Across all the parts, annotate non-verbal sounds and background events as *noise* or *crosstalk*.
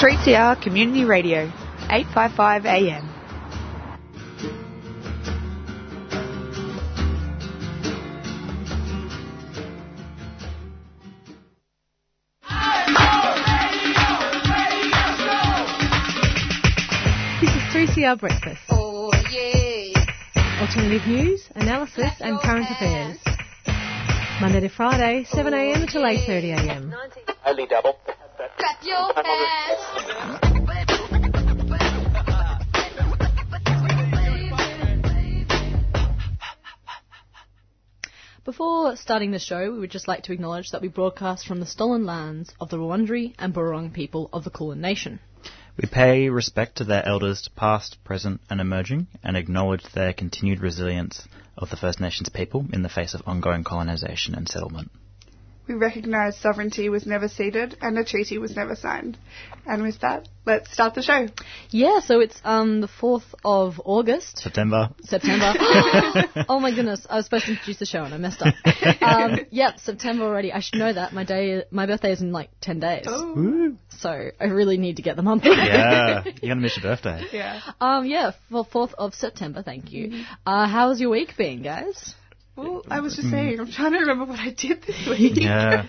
3CR Community Radio, 855 AM. This is 3CR Breakfast. Oh, yeah. Alternative news, analysis and current affairs. Monday to Friday, 7am until 8.30am. Only double. Clap your hands. Before starting the show, we would just like to acknowledge that we broadcast from the stolen lands of the Wurundjeri and Burrung people of the Kulin Nation. We pay respect to their elders, past, present, and emerging, and acknowledge their continued resilience of the First Nations people in the face of ongoing colonisation and settlement. We recognise sovereignty was never ceded and a treaty was never signed. And with that, let's start the show. Yeah, so it's um the 4th of August. September. September. *laughs* *laughs* oh my goodness, I was supposed to introduce the show and I messed up. Um, *laughs* yep, September already. I should know that. My day, my birthday is in like 10 days. Woo. So I really need to get the month right. Yeah, you're gonna miss your birthday. Yeah. Um, yeah, for 4th of September, thank you. Uh, how's your week been, guys? Well, I was just saying, I'm trying to remember what I did this *laughs* week. Yeah.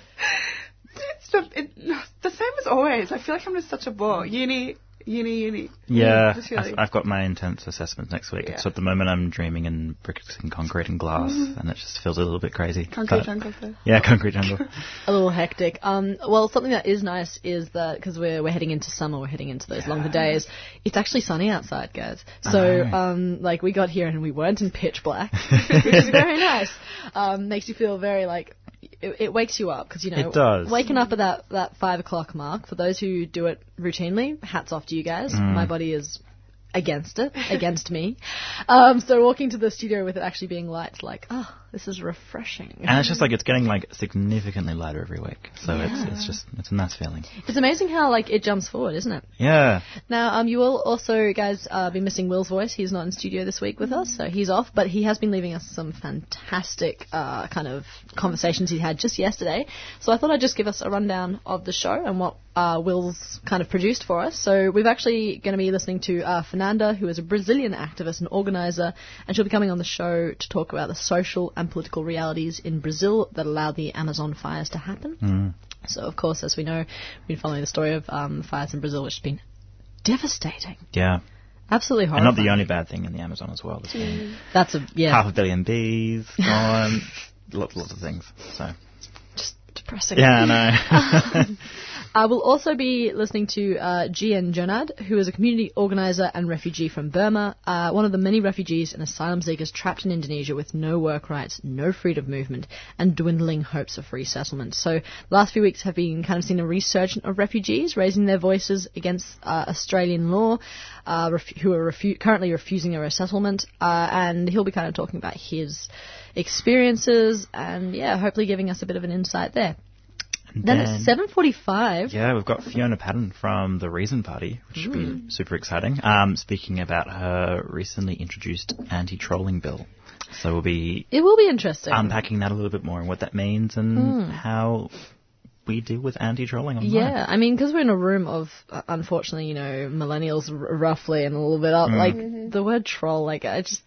*laughs* it's the, it, the same as always. I feel like I'm just such a bore. Uni, uni, uni. Yeah, I've, I've got my intense assessments next week. Yeah. So at the moment I'm dreaming in bricks and concrete and glass, and it just feels a little bit crazy. Concrete But- jungle. there. Yeah, concrete jungle. *laughs* A little hectic. Um, well, something that is nice is that because we're we're heading into summer, we're heading into those longer days. It's actually sunny outside, guys. So, Oh. um, like we got here and we weren't in pitch black, *laughs* which is very nice. Um, makes you feel very like. It, it wakes you up because you know It does. waking up at that, that five o'clock mark. For those who do it routinely, hats off to you guys. Mm. My body is against it, against me. *laughs* Um, so walking to the studio with it actually being light, like, oh, this is refreshing. and it's just like it's getting like significantly lighter every week. So it's it's just it's a nice feeling. It's amazing how like it jumps forward, isn't it? Yeah. Now, um, you will also guys uh, be missing Will's voice. He's not in studio this week with us, so he's off. But he has been leaving us some fantastic uh, kind of conversations he had just yesterday. So I thought I'd just give us a rundown of the show and what uh, Will's kind of produced for us. So we're actually going to be listening to uh, Fernanda, who is a Brazilian activist and organizer, and she'll be coming on the show to talk about the social and political realities in Brazil that allowed the Amazon fires to happen. So, of course, as we know, we've been following the story of um, fires in Brazil, which has been devastating. Yeah. Absolutely horrible. And not the only bad thing in the Amazon as well. There's That's a, yeah, half a billion bees *laughs* gone, lots, lots of things. So just depressing. yeah, I know. *laughs* *laughs* I will also be listening to uh, GN Jonad, who is a community organizer and refugee from Burma, uh, one of the many refugees and asylum seekers trapped in Indonesia with no work rights, no freedom of movement, and dwindling hopes of resettlement. So, last few weeks have been kind of seen a resurgence of refugees raising their voices against uh, Australian law, uh, refu- who are refu- currently refusing a resettlement, uh, and he'll be kind of talking about his experiences and, yeah, hopefully giving us a bit of an insight there. Then, at 7.45, Yeah, we've got Fiona Patten from the Reason Party, which should be super exciting. Um, speaking about her recently introduced anti-trolling bill. So we'll be It will be interesting. unpacking that a little bit more and what that means and how we deal with anti-trolling online. yeah, I mean, because we're in a room of, uh, unfortunately, you know, millennials r- roughly and a little bit up, like, the word troll, like, I just,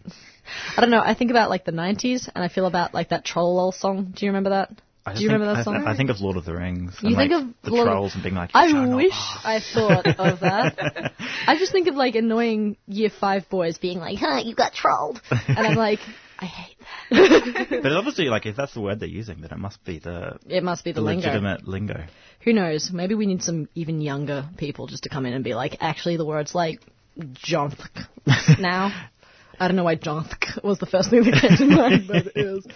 I don't know, I think about, like, the 90s, and I feel about, like, that Troll Lol song. Do you remember that? I Do you think, remember that I, song? I think of Lord of the Rings. You and, think like, of the Lord of- trolls and being like, I wish I thought of *laughs* that. I just think of, like, annoying year five boys being like, huh, you got trolled. And I'm like, I hate that. But obviously, like, if that's the word they're using, then it must be the, It must be the, the lingo. legitimate lingo. Who knows? Maybe we need some even younger people just to come in and be like, actually, the word's like jonth *laughs* now. I don't know why jonth was the first thing that came to mind, but it is.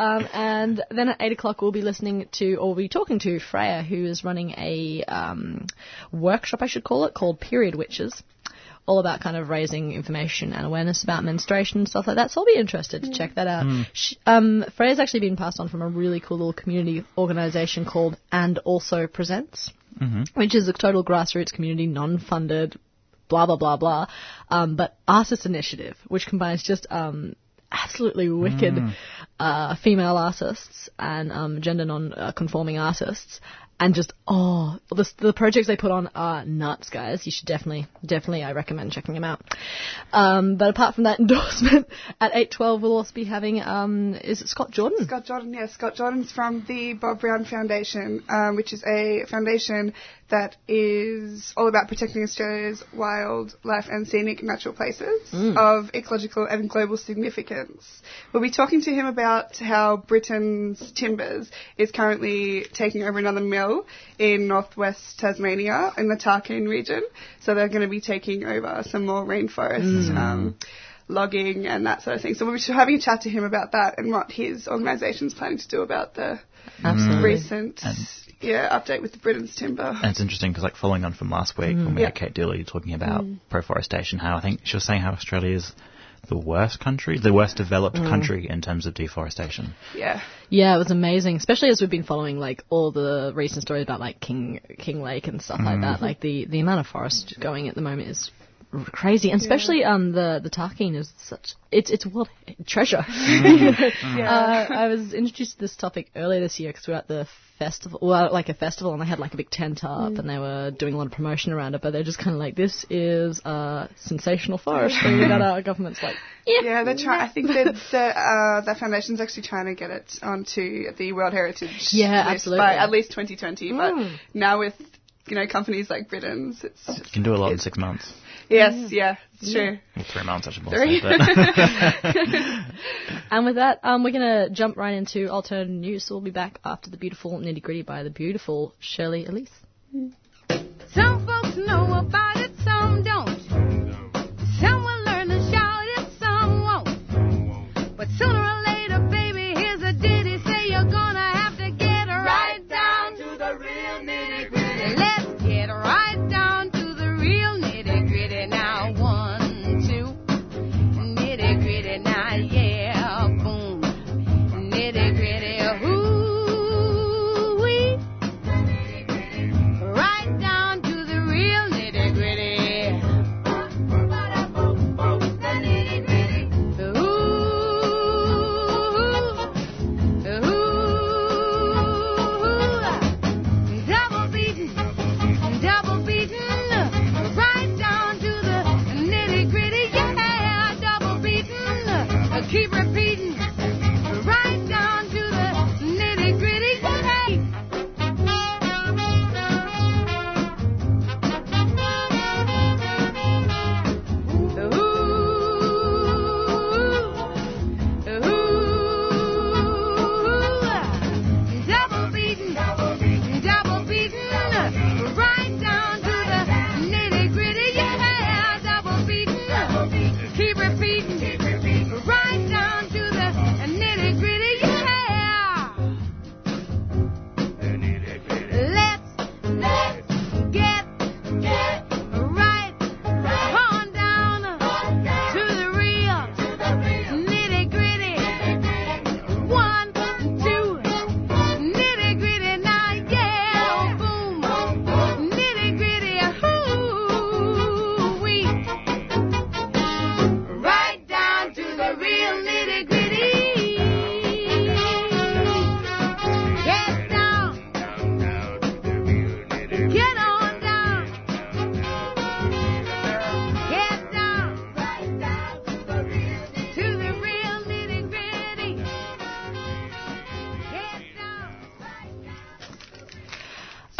Um, and then at 8 o'clock, we'll be listening to, or we'll be talking to Freya, who is running a um, workshop, I should call it, called Period Witches. All about kind of raising information and awareness about menstruation and stuff like that. So I'll be interested to check that out. Sh um, Freya's actually been passed on from a really cool little community organisation called And Also Presents, which is a total grassroots community, non-funded, blah blah blah blah, um, but artist initiative, which combines just um, absolutely wicked uh, female artists and um, gender non-conforming artists. and just oh, the the projects they put on are nuts, guys. You should definitely, definitely, I recommend checking them out. Um, but apart from that *laughs* endorsement, at eight twelve we'll also be having um, is it Scott Jordan? Scott Jordan, yes. Scott Jordan's from the Bob Brown Foundation, um, which is a foundation that is all about protecting Australia's wildlife and scenic natural places of ecological and global significance. We'll be talking to him about how Britton's timbers is currently taking over another mill in northwest Tasmania in the Tarkine region. So they're going to be taking over some more rainforest. Um, logging and that sort of thing. So we'll be having a chat to him about that and what his organisation's planning to do about the Absolutely. Mm. recent yeah update with the Britton's timber. And it's interesting because, like, following on from last week when we Yeah. had Kate Dooley talking about mm. proforestation, how I think she was saying how Australia is the worst country, the worst developed country in terms of deforestation. Yeah. Yeah, it was amazing, especially as we've been following like all the recent stories about like King King Lake and stuff like that. Like the the amount of forest going at the moment is r- crazy, and especially um the the Tarkine is such it's it's a world *laughs* treasure. *laughs* uh, I was introduced to this topic earlier this year because we were at the festival, well, like a festival, and they had like a big tent up, and they were doing a lot of promotion around it. But they're just kind of like, this is uh, sensational forestry that our government's like, yeah, Yeah, they're trying. I think that *laughs* the, uh, that foundation's actually trying to get it onto the World Heritage Yeah, list absolutely. by at least 2020. But Mm. now with you know companies like Britton's, it's You can do a lot in six months. Yes, yeah, it's true. Well, three months, I should more Three. say. And with that, um, we're going to jump right into alternative news. So we'll be back after the beautiful nitty gritty by the beautiful Shirley Elise. Some folks know about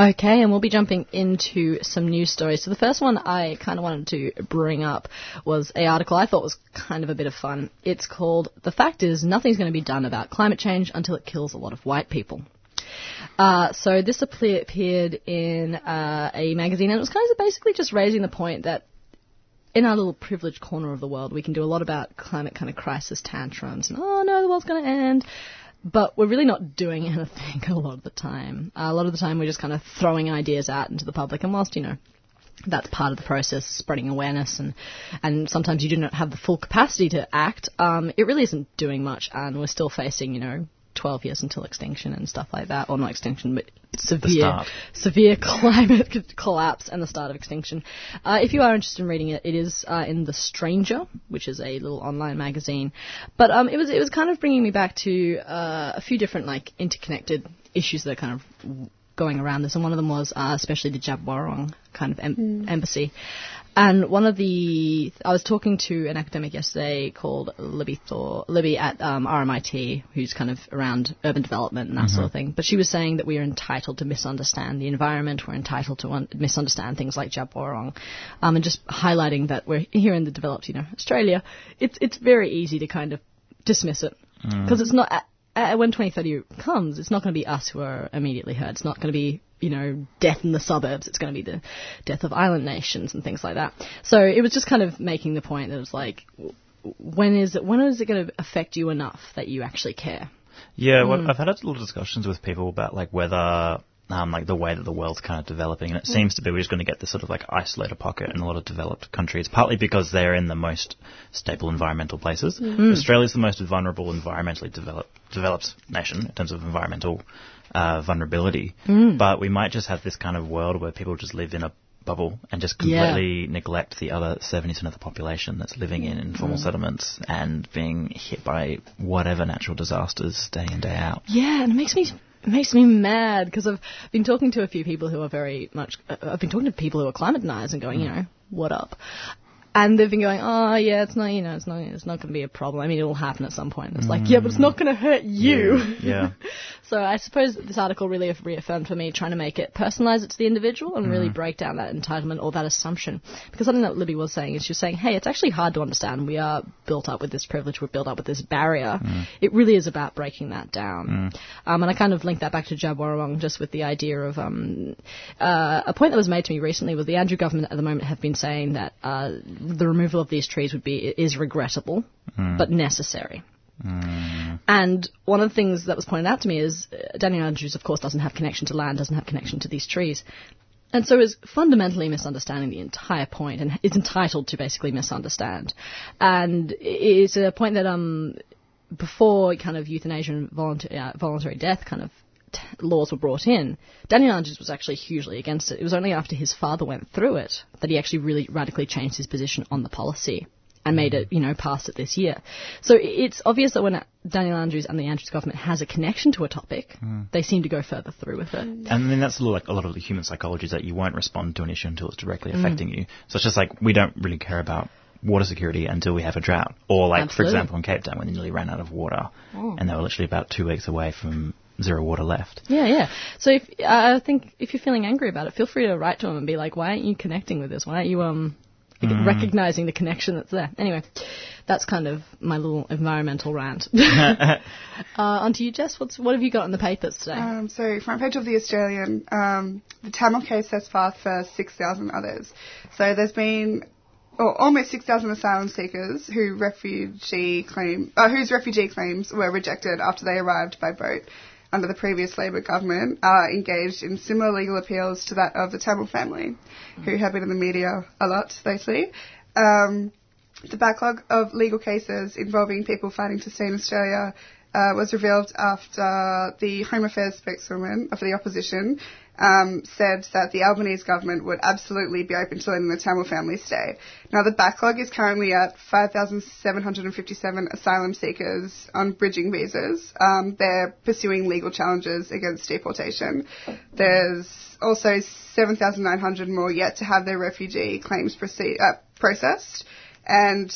Okay, and we'll be jumping into some news stories. So the first one I kind of wanted to bring up was a article I thought was kind of a bit of fun. It's called "The Fact Is Nothing's Going to Be Done About Climate Change Until It Kills a Lot of White People." Uh, so this appeared in uh, a magazine, and it was kind of basically just raising the point that in our little privileged corner of the world, we can do a lot about climate kind of crisis tantrums and oh no, the world's going to end. But we're really not doing *laughs* anything a lot of the time. Uh, a lot of the time, we're just kind of throwing ideas out into the public, and whilst you know that's part of the process, spreading awareness, and and sometimes you do not have the full capacity to act. Um, it really isn't doing much, and we're still facing you know 12 years until extinction and stuff like that, or not extinction, but severe severe *laughs* climate *laughs* collapse and the start of extinction. Uh, if you are interested in reading it, it is uh, in The Stranger, which is a little online magazine. But um, it was it was kind of bringing me back to uh, a few different like interconnected issues that are kind of going around this, and one of them was uh, especially the Djab Wurrung kind of em- embassy. And one of the, I was talking to an academic yesterday called Libby Thor, Libby at um, RMIT, who's kind of around urban development and that sort of thing. But she was saying that we are entitled to misunderstand the environment, we're entitled to un- misunderstand things like Djab Wurrung, um, and just highlighting that we're here in the developed, you know, Australia. It's it's very easy to kind of dismiss it because it's not. Uh, when 2030 comes, it's not going to be us who are immediately hurt. It's not going to be, you know, death in the suburbs. It's going to be the death of island nations and things like that. So it was just kind of making the point that it was like, when is it, when is it going to affect you enough that you actually care? Yeah, well, mm. I've had a little discussions with people about like whether um, like the way that the world's kind of developing, and it mm. seems to be we're just going to get this sort of like isolated pocket in a lot of developed countries, partly because they're in the most stable environmental places. Mm. Australia's the most vulnerable environmentally developed developed nation in terms of environmental uh, vulnerability, but we might just have this kind of world where people just live in a bubble and just Yeah. completely neglect the other 70% of the population that's living in informal settlements and being hit by whatever natural disasters day in, day out. Yeah, and it makes me it makes me mad because I've been talking to a few people who are very much. Uh, I've been talking to people who are climate deniers and going, you know, what up? And they've been going, oh yeah, it's not, you know, it's not, it's not going to be a problem. I mean, it'll happen at some point. And it's like, yeah, but it's not going to hurt you. *laughs* Yeah. So I suppose this article really reaffirmed for me trying to make it personalize it to the individual and really break down that entitlement or that assumption. Because something that Libby was saying is she was saying, hey, it's actually hard to understand. We are built up with this privilege. We're built up with this barrier. It really is about breaking that down. Um, and I kind of linked that back to Djab Wurrung just with the idea of um, uh, a point that was made to me recently was the Andrew government at the moment have been saying that uh, the removal of these trees would be is regrettable but necessary. And one of the things that was pointed out to me is uh, Daniel Andrews, of course, doesn't have connection to land, doesn't have connection to these trees. And so is fundamentally misunderstanding the entire point and is entitled to basically misunderstand. And it's a point that, um, before kind of euthanasia and voluntary, uh, voluntary death kind of laws were brought in, Daniel Andrews was actually hugely against it. It was only after his father went through it that he actually really radically changed his position on the policy and made it, you know, pass it this year. So it's obvious that when Daniel Andrews and the Andrews government has a connection to a topic, hmm. they seem to go further through with it. And then that's a lot, like a lot of the human psychology is that you won't respond to an issue until it's directly hmm. affecting you. So it's just like we don't really care about water security until we have a drought. Or like, for example, in Cape Town when they nearly ran out of water hmm. and they were literally about two weeks away from zero water left. Yeah, yeah. So if I think if you're feeling angry about it, feel free to write to him and be like, "Why aren't you connecting with this? Why aren't you um recognizing the connection that's there?" Anyway, that's kind of my little environmental rant. *laughs* *laughs* uh, on to you, Jess. What's what have you got in the papers today? Um, so, front page of the Australian, um, the Tamil case sets path for 6,000 others. So, there's been or almost 6,000 asylum seekers who refugee claim, uh, whose refugee claims were rejected after they arrived by boat under the previous Labor government are engaged in similar legal appeals to that of the Tamil family, who have been in the media a lot lately. Um, the backlog of legal cases involving people fighting to stay in Australia uh, was revealed after the Home Affairs spokeswoman of the opposition um, said that the Albanese government would absolutely be open to letting the Tamil family stay. Now, the backlog is currently at 5,757 asylum seekers on bridging visas. Um, they're pursuing legal challenges against deportation. There's also 7,900 more yet to have their refugee claims uh, processed. And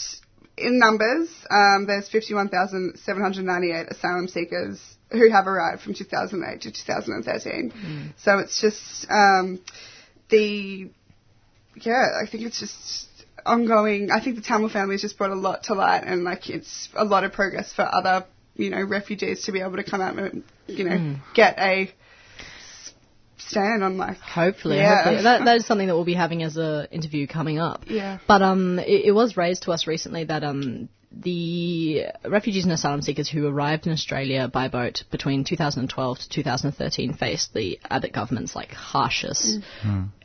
in numbers, um, there's 51,798 asylum seekers who have arrived from 2008 to 2013. So it's just um, the yeah, I think it's just ongoing. I think the Tamil family has just brought a lot to light, and like it's a lot of progress for other you know refugees to be able to come out and you know get a stand on like Hopefully, Yeah. hopefully. That, that is something that we'll be having as a interview coming up. Yeah. But um, it, it was raised to us recently that um, the refugees and asylum seekers who arrived in Australia by boat between 2012 to 2013 faced the Abbott government's like harshest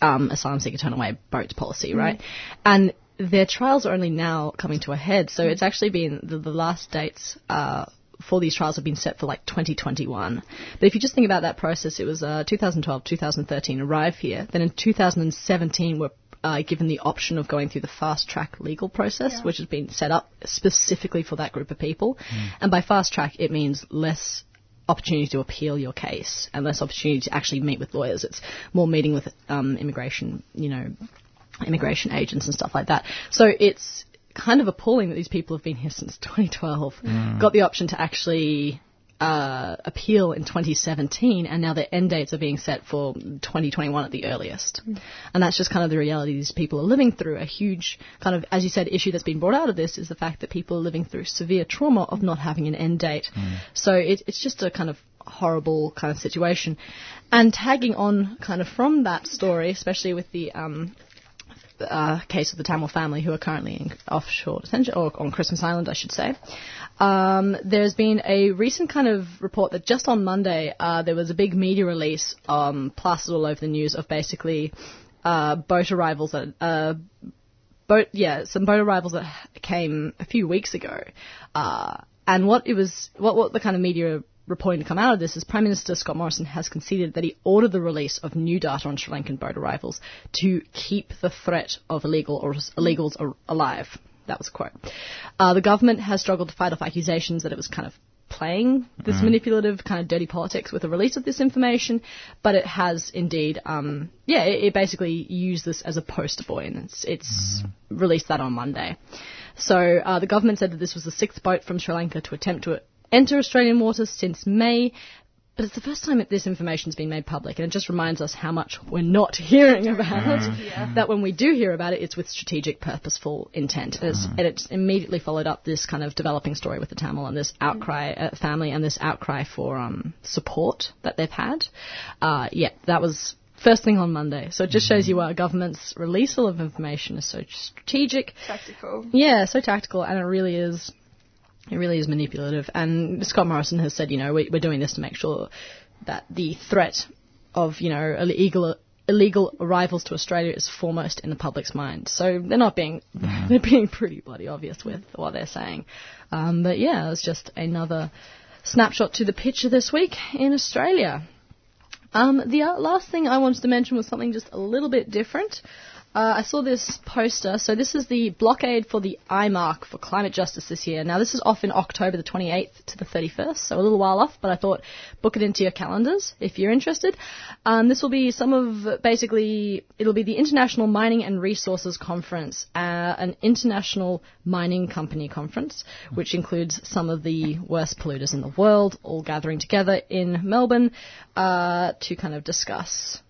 um, asylum seeker turn away boat policy, right? And their trials are only now coming to a head. So it's actually been the, the last dates. Uh, for these trials have been set for like 2021. But if you just think about that process, it was uh, 2012, 2013 arrive here. Then in 2017 were uh, given the option of going through the fast track legal process, which has been set up specifically for that group of people. And by fast track, it means less opportunity to appeal your case and less opportunity to actually meet with lawyers. It's more meeting with um, immigration, you know, immigration agents and stuff like that. So it's kind of appalling that these people have been here since *laughs* 2012, got the option to actually uh, appeal in 2017, and now their end dates are being set for 2021 at the earliest. And that's just kind of the reality these people are living through. A huge kind of, as you said, issue that's been brought out of this is the fact that people are living through severe trauma of not having an end date. So it, it's just a kind of horrible kind of situation. And tagging on kind of from that story, especially with the um, uh, case of the Tamil family who are currently in offshore detention, or on Christmas Island, I should say. Um, there's been a recent kind of report that just on Monday uh, there was a big media release um, plastered all over the news of basically uh, boat arrivals that. Uh, boat, yeah, some boat arrivals that came a few weeks ago, uh, and what it was, what what the kind of media reporting to come out of this is Prime Minister Scott Morrison has conceded that he ordered the release of new data on Sri Lankan boat arrivals to keep the threat of illegal or illegals alive. That was a quote. Uh, the government has struggled to fight off accusations that it was kind of playing this manipulative kind of dirty politics with the release of this information, but it has indeed, um, yeah, it, it basically used this as a poster boy, and it's, it's released that on Monday. So uh, the government said that this was the sixth boat from Sri Lanka to attempt to enter Australian waters since May. But it's the first time that this information's been made public, and it just reminds us how much we're not *laughs* hearing about. That when we do hear about it, it's with strategic, purposeful intent. It's, And it's immediately followed up this kind of developing story with the Tamil and this outcry uh, family and this outcry for um, support that they've had. Uh, yeah, that was first thing on Monday. So it just shows you why government's release of information is so strategic. Tactical. Yeah, so tactical, and it really is. It really is manipulative. And Scott Morrison has said, you know, we, we're doing this to make sure that the threat of, you know, illegal illegal arrivals to Australia is foremost in the public's mind. So they're not being *laughs* they're being pretty bloody obvious with what they're saying. Um, but yeah, it's just another snapshot to the picture this week in Australia. Um, the uh, last thing I wanted to mention was something just a little bit different. Uh, I saw this poster. So this is the blockade for the IMARC for climate justice this year. Now this is off in October the 28th to the 31st, so a little while off. But I thought book it into your calendars if you're interested. Um, this will be some of basically it'll be the International Mining and Resources Conference, uh, an international mining company conference, which includes some of the worst polluters in the world, all gathering together in Melbourne uh, to kind of discuss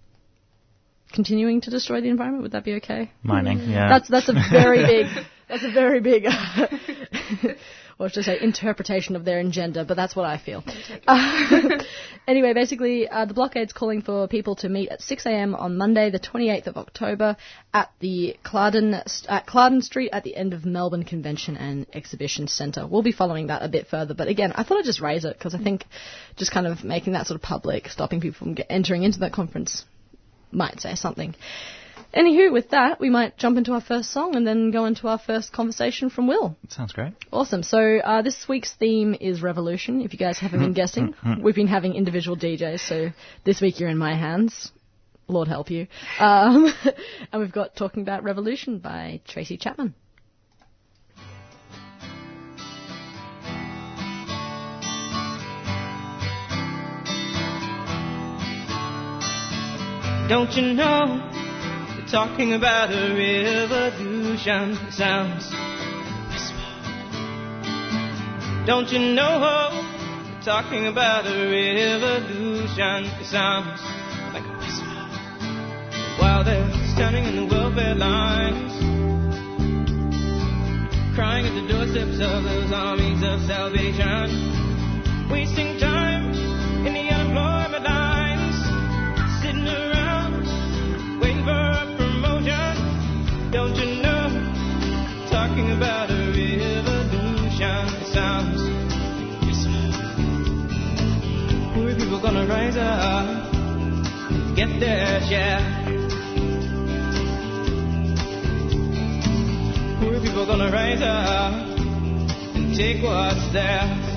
continuing to destroy the environment. Would that be okay? Mining, yeah. That's that's a very big *laughs* that's a very big *laughs* or should I say interpretation of their agenda, but that's what I feel. Uh, *laughs* anyway, basically, uh, the blockade's calling for people to meet at 6 a.m. on Monday, the 28th of October, at the Clarendon at Clarendon Street at the end of Melbourne Convention and Exhibition Centre. We'll be following that a bit further, but again, I thought I'd just raise it because I think just kind of making that sort of public, stopping people from get, entering into that conference might say something. Anywho, with that, we might jump into our first song and then go into our first conversation from Will. Sounds great. Awesome. So uh, this week's theme is revolution. If you guys haven't been *laughs* guessing, *laughs* we've been having individual DJs. So this week you're in my hands. Lord help you. Um, *laughs* and we've got talking about revolution by Tracy Chapman. Don't you know? They're talking about a revolution. It sounds like a whisper. Don't you know? They're talking about a revolution. Sounds like a whisper. While they're standing in the welfare lines, crying at the doorsteps of those armies of salvation, wasting time in the unemployment lines, about a revolution. Sounds people gonna rise up and get their share. Poor people gonna rise up and take what's theirs.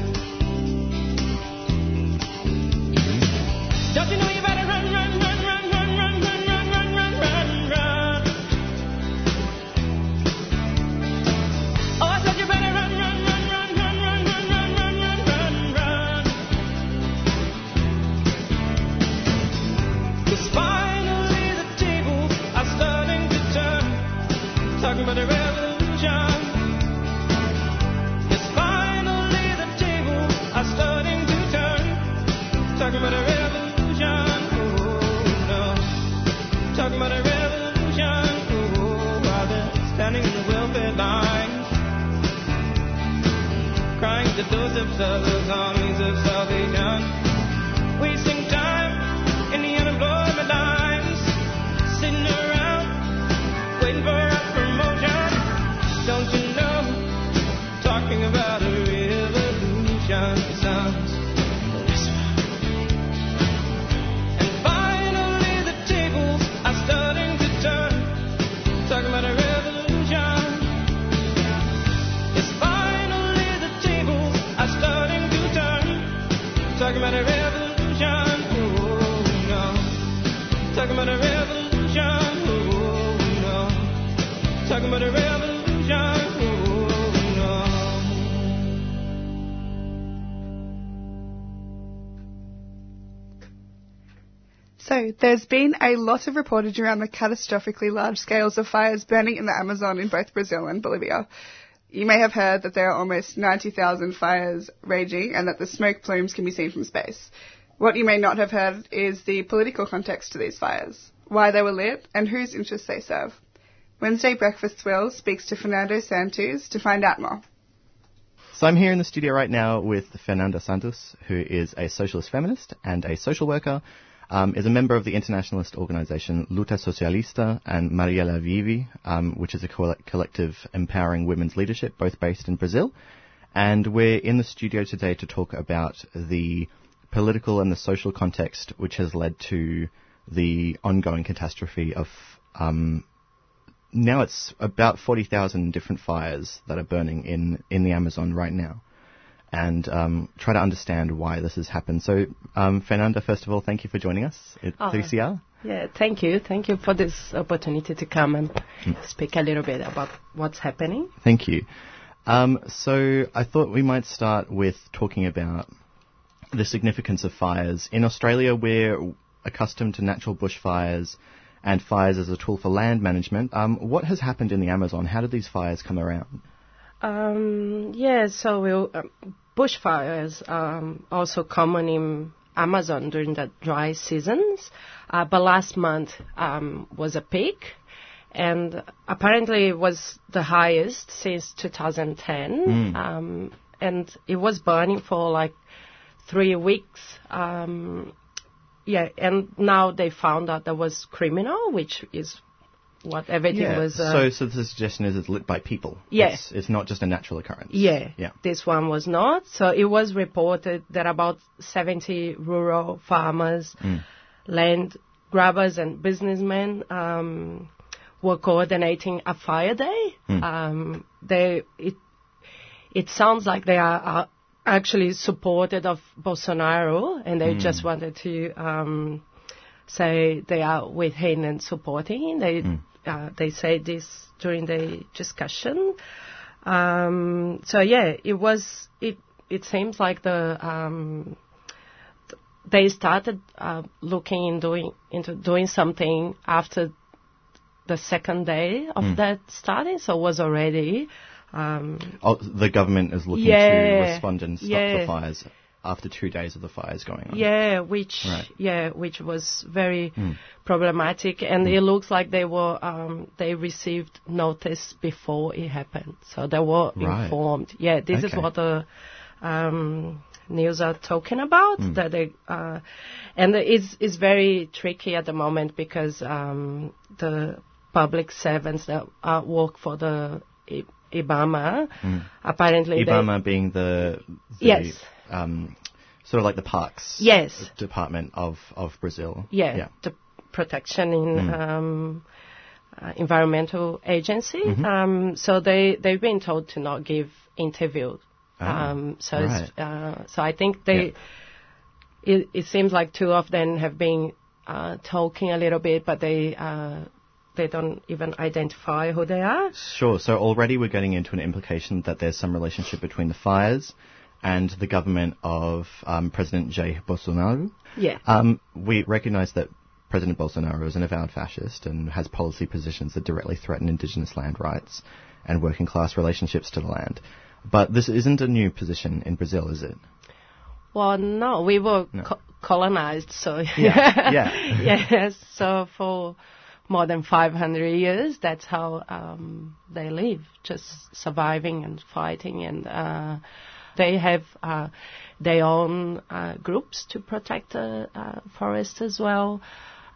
There's been a lot of reportage around the catastrophically large scales of fires burning in the Amazon in both Brazil and Bolivia. You may have heard that there are almost 90,000 fires raging and that the smoke plumes can be seen from space. What you may not have heard is the political context to these fires, why they were lit, and whose interests they serve. Wednesday Breakfast Will speaks to Fernanda Santos to find out more. So I'm here in the studio right now with Fernanda Santos, who is a socialist feminist and a social worker, um, is a member of the internationalist organization Luta Socialista and Marielle Vive, um, which is a coll- collective empowering women's leadership, both based in Brazil. And we're in the studio today to talk about the political and the social context which has led to the ongoing catastrophe of um, now it's about 40,000 different fires that are burning in, in the Amazon right now. And um, try to understand why this has happened. So, um, Fernanda, first of all, thank you for joining us at Oh. 3CR. Yeah, thank you. Thank you for this opportunity to come and Mm. speak a little bit about what's happening. Thank you. Um, so, I thought we might start with talking about the significance of fires. In Australia, we're accustomed to natural bushfires and fires as a tool for land management. Um, what has happened in the Amazon? How did these fires come around? Um, yeah, so we'll, um, bushfires um, also common in Amazon during the dry seasons, uh, but last month um, was a peak, and apparently it was the highest since 2010, um, and it was burning for like three weeks. Um, yeah, and now they found out that was criminal, which is what everything was. Uh, so, so the suggestion is it's lit by people. Yeah. It's, it's not just a natural occurrence. Yeah, Yeah. this one was not. So it was reported that about 70 rural farmers, land grabbers, and businessmen um, were coordinating a fire day. Um, they it it sounds like they are, are actually supported of Bolsonaro, and they just wanted to um, say they are with him and supporting him. They uh, they say this during the discussion. Um, so yeah, it was. It it seems like the um, th- they started uh, looking in doing into doing something after the second day of that starting. So it was already. Um, Oh, the government is looking to respond and stop Yeah. the fires after two days of the fires going on. Yeah, which Right. yeah, which was very problematic, and it looks like they were um, they received notice before it happened, so they were Right. informed. Yeah, this is what the um, news are talking about. That they uh, and it's it's very tricky at the moment because um, the public servants that uh, work for the I- IBAMA apparently they- Ibama being the, the Yes. Um, sort of like the parks Yes. department of, of Brazil. yeah, Yeah. the protection in um, uh, environmental agency. Mm-hmm. Um, so they they've been told to not give interview. Ah, um, so right. uh, so I think they. It, it seems like two of them have been uh, talking a little bit, but they uh, they don't even identify who they are. Sure. So already we're getting into an implication that there's some relationship between the fires and the government of um, President Jair Bolsonaro. Yeah. Um, we recognise that President Bolsonaro is an avowed fascist and has policy positions that directly threaten indigenous land rights and working class relationships to the land. But this isn't a new position in Brazil, is it? Well, no, we were co- colonized, so Yeah, *laughs* yeah. yes. So for more than 500 years, that's how um, they live, just surviving and fighting, and uh, they have uh, their own uh, groups to protect the uh, forest as well.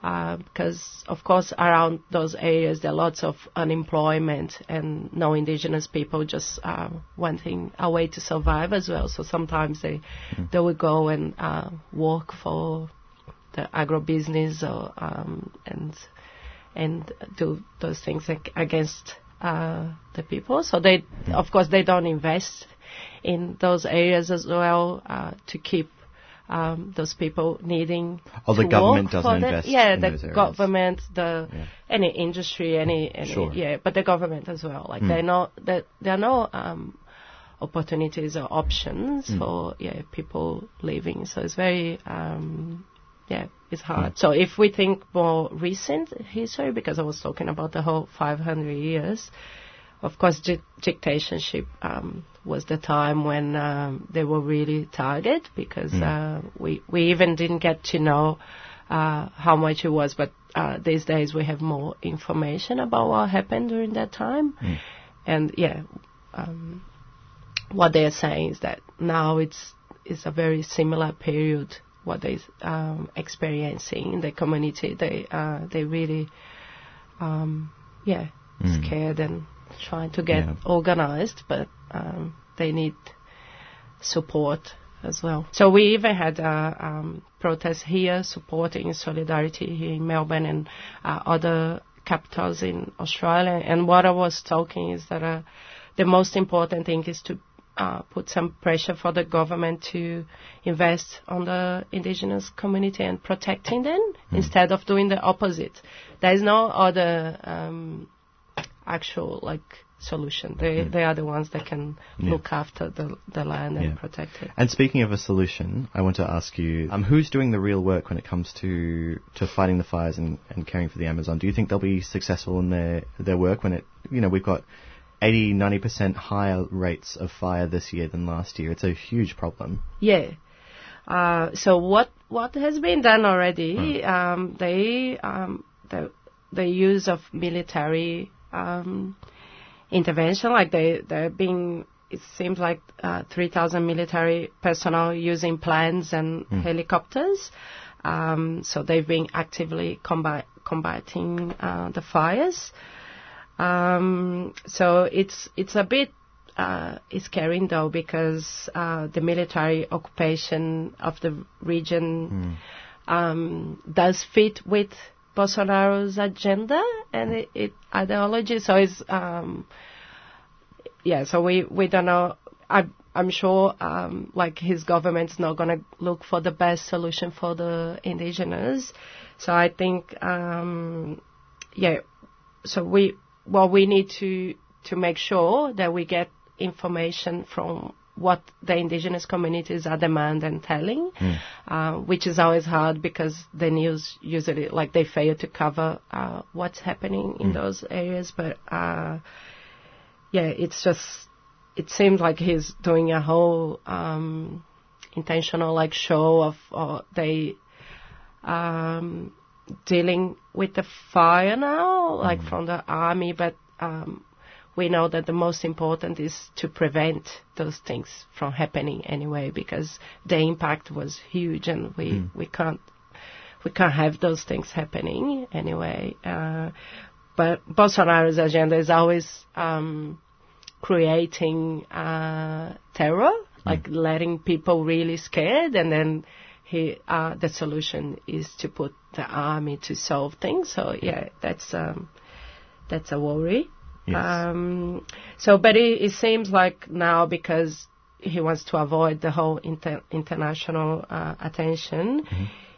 Uh, because of course around those areas there are lots of unemployment and no indigenous people just uh, wanting a way to survive as well. So sometimes they they will go and uh, work for the agribusiness or um, and and do those things against uh, the people. So they, of course, they don't invest in those areas as well uh, to keep um, those people needing. Oh, the government doesn't invest Yeah, in the government, the Yeah. any industry, any, any Sure. yeah, but the government as well. Like Mm. they're not that there are no um, opportunities or options Mm. for yeah people living. So it's very um, yeah, it's hard. Mm. So if we think more recent history, because I was talking about the whole 500 years, of course, di- dictatorship um, was the time when um, they were really targeted because Mm. uh, we we even didn't get to know uh, how much it was, but uh, these days we have more information about what happened during that time, Mm. and yeah, um, what they are saying is that now it's it's a very similar period what they um, experiencing in the community. They uh, they really um, yeah Mm. scared and trying to get Yeah. organized, but um, they need support as well. So we even had a um, protest here supporting solidarity here in Melbourne and uh, other capitals in Australia. And what I was talking is that uh, the most important thing is to uh, put some pressure for the government to invest on the indigenous community and protecting them instead of doing the opposite. There is no other um, actual like solution. They they are the ones that can Yeah. look after the the land and Yeah. protect it. And speaking of a solution, I want to ask you, um, who's doing the real work when it comes to, to fighting the fires and, and caring for the Amazon? Do you think they'll be successful in their, their work when it, you know, we've got 80, 90% higher rates of fire this year than last year? It's a huge problem. Yeah. Uh, so what what has been done already? Um, they um, the the use of military um, intervention, like they they're being. It seems like uh, 3,000 military personnel using planes and helicopters. Um, so they've been actively combat, combating uh, the fires. Um, so it's it's a bit uh, scary though because uh, the military occupation of the region um, does fit with Bolsonaro's agenda and it, it ideology. So it's um, yeah. So we we don't know. I, I'm sure um, like his government's not gonna look for the best solution for the indigenous. So I think um, yeah. So we well we need to to make sure that we get information from what the indigenous communities are demanding and telling, uh, which is always hard because the news usually like they fail to cover uh, what's happening in those areas. But uh, yeah, it's just it seems like he's doing a whole um, intentional like show of uh, they um, dealing with the fire now, like from the army, but um, we know that the most important is to prevent those things from happening anyway, because the impact was huge, and we we can't we can't have those things happening anyway. Uh, but Bolsonaro's agenda is always um, creating uh, terror, like letting people really scared, and then he uh, the solution is to put the army to solve things. So yeah, that's um, that's a worry. Yes. Um, so, but it, it seems like now because he wants to avoid the whole inter- international uh, attention,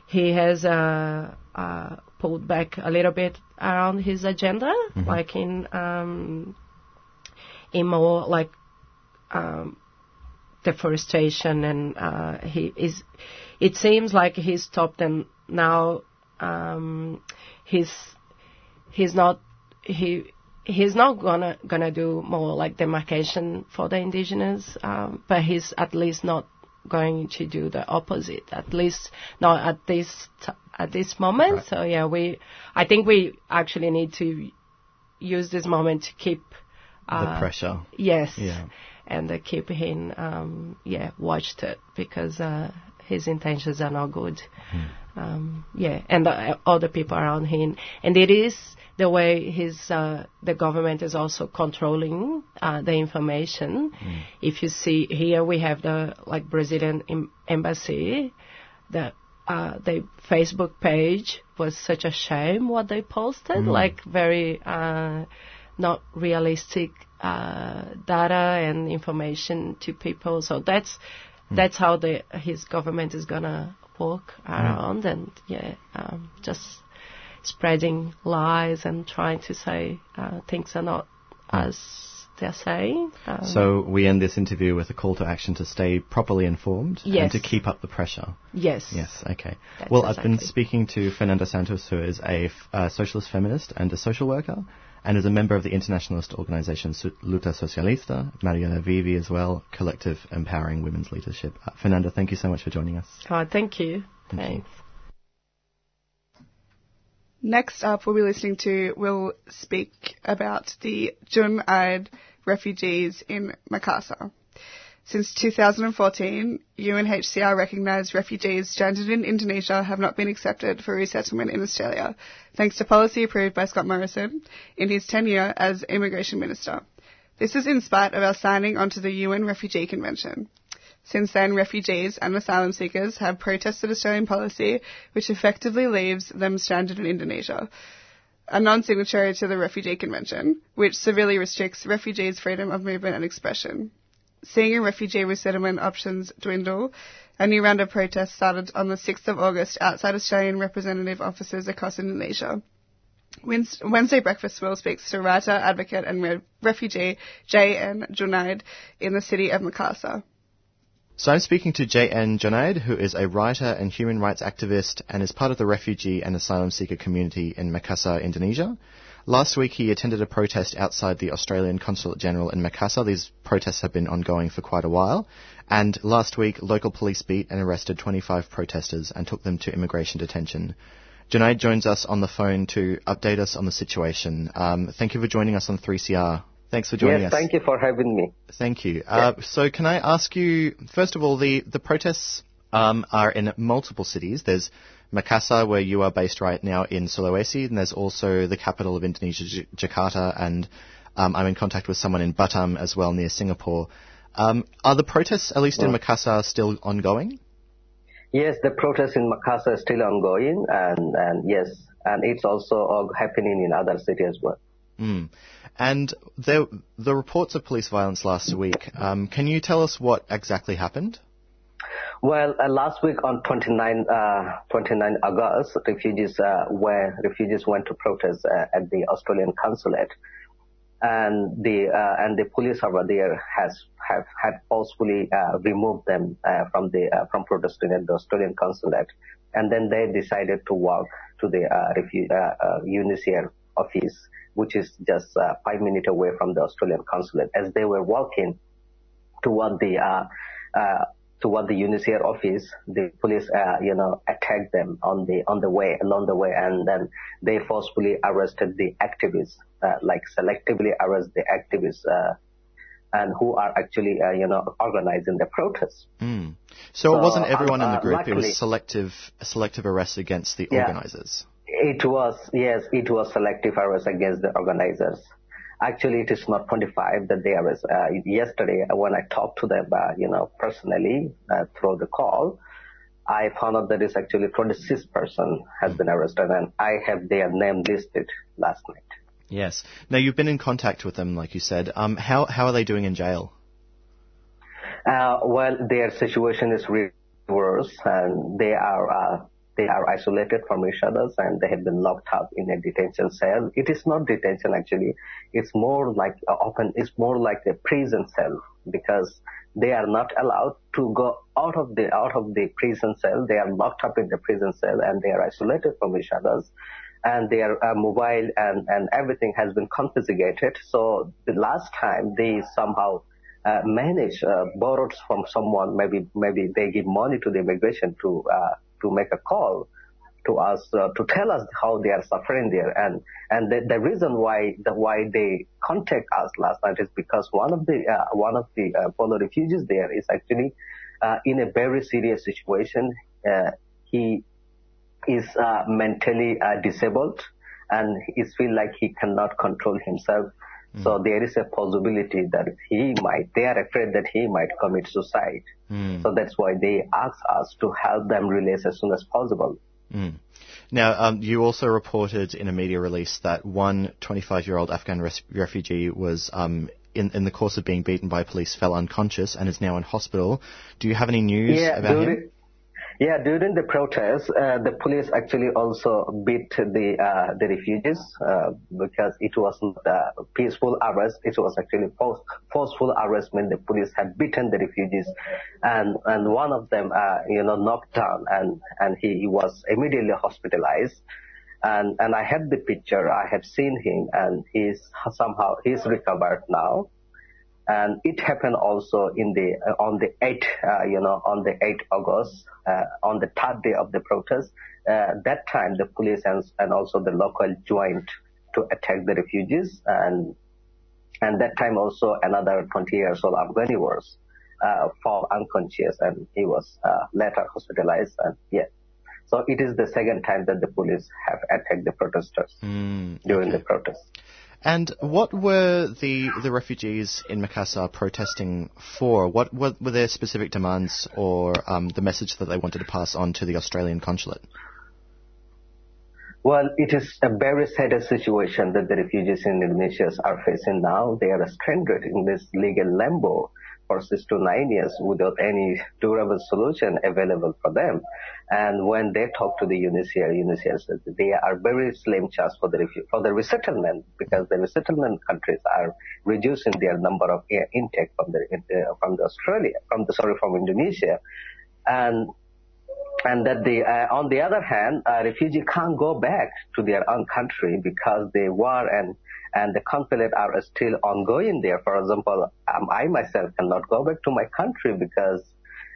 he has uh, uh, pulled back a little bit around his agenda, like in um, in more like um, deforestation, and uh, he is. It seems like he's stopped, and now um, he's he's not he he's not gonna gonna do more like demarcation for the indigenous, um, but he's at least not going to do the opposite. At least not at this t- at this moment. So yeah, we I think we actually need to use this moment to keep the uh, pressure. Yes. Yeah. And uh, keep him, um, yeah, watched it because uh, his intentions are not good. Um, yeah, and the, all the people around him, and it is the way his uh, the government is also controlling uh, the information. If you see here, we have the like Brazilian em- embassy, the uh, the Facebook page was such a shame what they posted, like very uh, not realistic uh, data and information to people. So that's that's how the his government is gonna walk around and yeah, um, just spreading lies and trying to say uh, things are not as they're saying. Um, So we end this interview with a call to action to stay properly informed and to keep up the pressure. yes, Yes, okay. That's well, I've been speaking to Fernanda Santos, who is a f- uh, socialist feminist and a social worker, and is a member of the internationalist organization Luta Socialista, Marielle Vive as well, Collective Empowering Women's Leadership. Uh, Fernanda, thank you so much for joining us. Oh, thank you. Thank you. Thanks. Next up, we'll be listening to, we'll speak about the Junaid refugees in Makassar. Since 2014, UNHCR recognised refugees stranded in Indonesia have not been accepted for resettlement in Australia, thanks to policy approved by Scott Morrison in his tenure as Immigration Minister. This is in spite of our signing onto the UN Refugee Convention. Since then, refugees and asylum seekers have protested Australian policy, which effectively leaves them stranded in Indonesia, a non-signatory to the Refugee Convention, which severely restricts refugees' freedom of movement and expression. Seeing refugee resettlement options dwindle, a new round of protests started on the 6th of August outside Australian representative offices across Indonesia. Wednesday Breakfast will speaks to writer, advocate and re- refugee J.N. Junaid in the city of Makassar. So I'm speaking to J.N. Junaid, who is a writer and human rights activist and is part of the refugee and asylum seeker community in Makassar, Indonesia. Last week he attended a protest outside the Australian Consulate General in Makassar. These protests have been ongoing for quite a while. And last week, local police beat and arrested 25 protesters and took them to immigration detention. Junaid joins us on the phone to update us on the situation. Um, thank you for joining us on 3CR. Thanks for joining yes, us. thank you for having me. Thank you. Uh, so, can I ask you, first of all, the, the protests um, are in multiple cities. There's Makassar, where you are based right now in Sulawesi, and there's also the capital of Indonesia, J- Jakarta, and um, I'm in contact with someone in Batam as well, near Singapore. Um, are the protests, at least in Makassar, still ongoing? Yes, the protests in Makassar are still ongoing, and, and yes, and it's also happening in other cities as well. Mm. And there, the reports of police violence last week, um, can you tell us what exactly happened? Well, uh, last week on 29, uh, 29 August, refugees uh, were refugees went to protest uh, at the Australian consulate, and the uh, and the police over there has have had forcefully uh, removed them from the from protesting at the Australian consulate, and then they decided to walk to the refu- office, which is just five minutes away from the Australian consulate. As they were walking toward the uh, toward the UNHCR office, the police, uh, you know, attacked them on the on the way along the way, and then they forcefully arrested the activists, uh, like selectively arrest the activists, uh, and who are actually, uh, you know, organizing the protests. Mm. So, it wasn't everyone in uh, the group; it luckily- was selective, selective arrests against the Yeah. organisers. It was yes, it was selective arrest against the organizers. Actually, it is not 25 that they arrest. Uh, yesterday, when I talked to them, uh, you know, personally uh, through the call, I found out that it's actually 26 person has been arrested, and I have their name listed last night. Yes. Now you've been in contact with them, like you said. Um, how how are they doing in jail? Uh, well, their situation is really worse, and they are uh, they are isolated from each other, and they have been locked up in a detention cell. It is not detention actually; it's more like uh, often it's more like a prison cell because they are not allowed to go out of the out of the prison cell. They are locked up in the prison cell, and they are isolated from each other. And their uh, mobile and, and everything has been confiscated. So the last time they somehow uh, manage uh, borrowed from someone. Maybe maybe they give money to the immigration to uh, to make a call to us uh, to tell us how they are suffering there. And and the, the reason why the why they contact us last night is because one of the uh, one of the uh, Polo refugees there is actually uh, in a very serious situation. Uh, he is uh, mentally disabled and he feel like he cannot control himself. So there is a possibility that he might, they are afraid that he might commit suicide. Mm. So that's why they ask us to help them release as soon as possible. Mm. Now, um, you also reported in a media release that one 25-year-old Afghan res- refugee was um, in, in the course of being beaten by police, fell unconscious and is now in hospital. Do you have any news Yeah, about him? Yeah, during the protest, uh, the police actually also beat the uh, the refugees uh, because it was not a peaceful arrest. It was actually force, forceful arrest when the police had beaten the refugees, and and one of them, uh, you know, knocked down, and and he, he was immediately hospitalized. And and I had the picture. I have seen him, and he's somehow he's recovered now and it happened also in the uh, on the 8th, uh, you know, on the 8th August, uh, on the third day of the protest. Uh, that time, the police and, and also the local joined to attack the refugees, and and that time also another 20 years old Afghani was uh, fall unconscious, and he was uh, later hospitalized. And yeah, so it is the second time that the police have attacked the protesters Mm, during okay. the protest. And what were the the refugees in Makassar protesting for? What, what were their specific demands or um, the message that they wanted to pass on to the Australian consulate? Well, it is a very sad situation that the refugees in Indonesia are facing now. They are stranded in this legal limbo for six to nine years without any durable solution available for them. And when they talk to the UNHCR, UNHCR says they are very slim chance for the refu- for the resettlement because the resettlement countries are reducing their number of intake from the uh, from the Australia from the sorry from Indonesia, and and that the uh, on the other hand, a refugee can't go back to their own country because the war and and the conflict are still ongoing there. For example, um, I myself cannot go back to my country because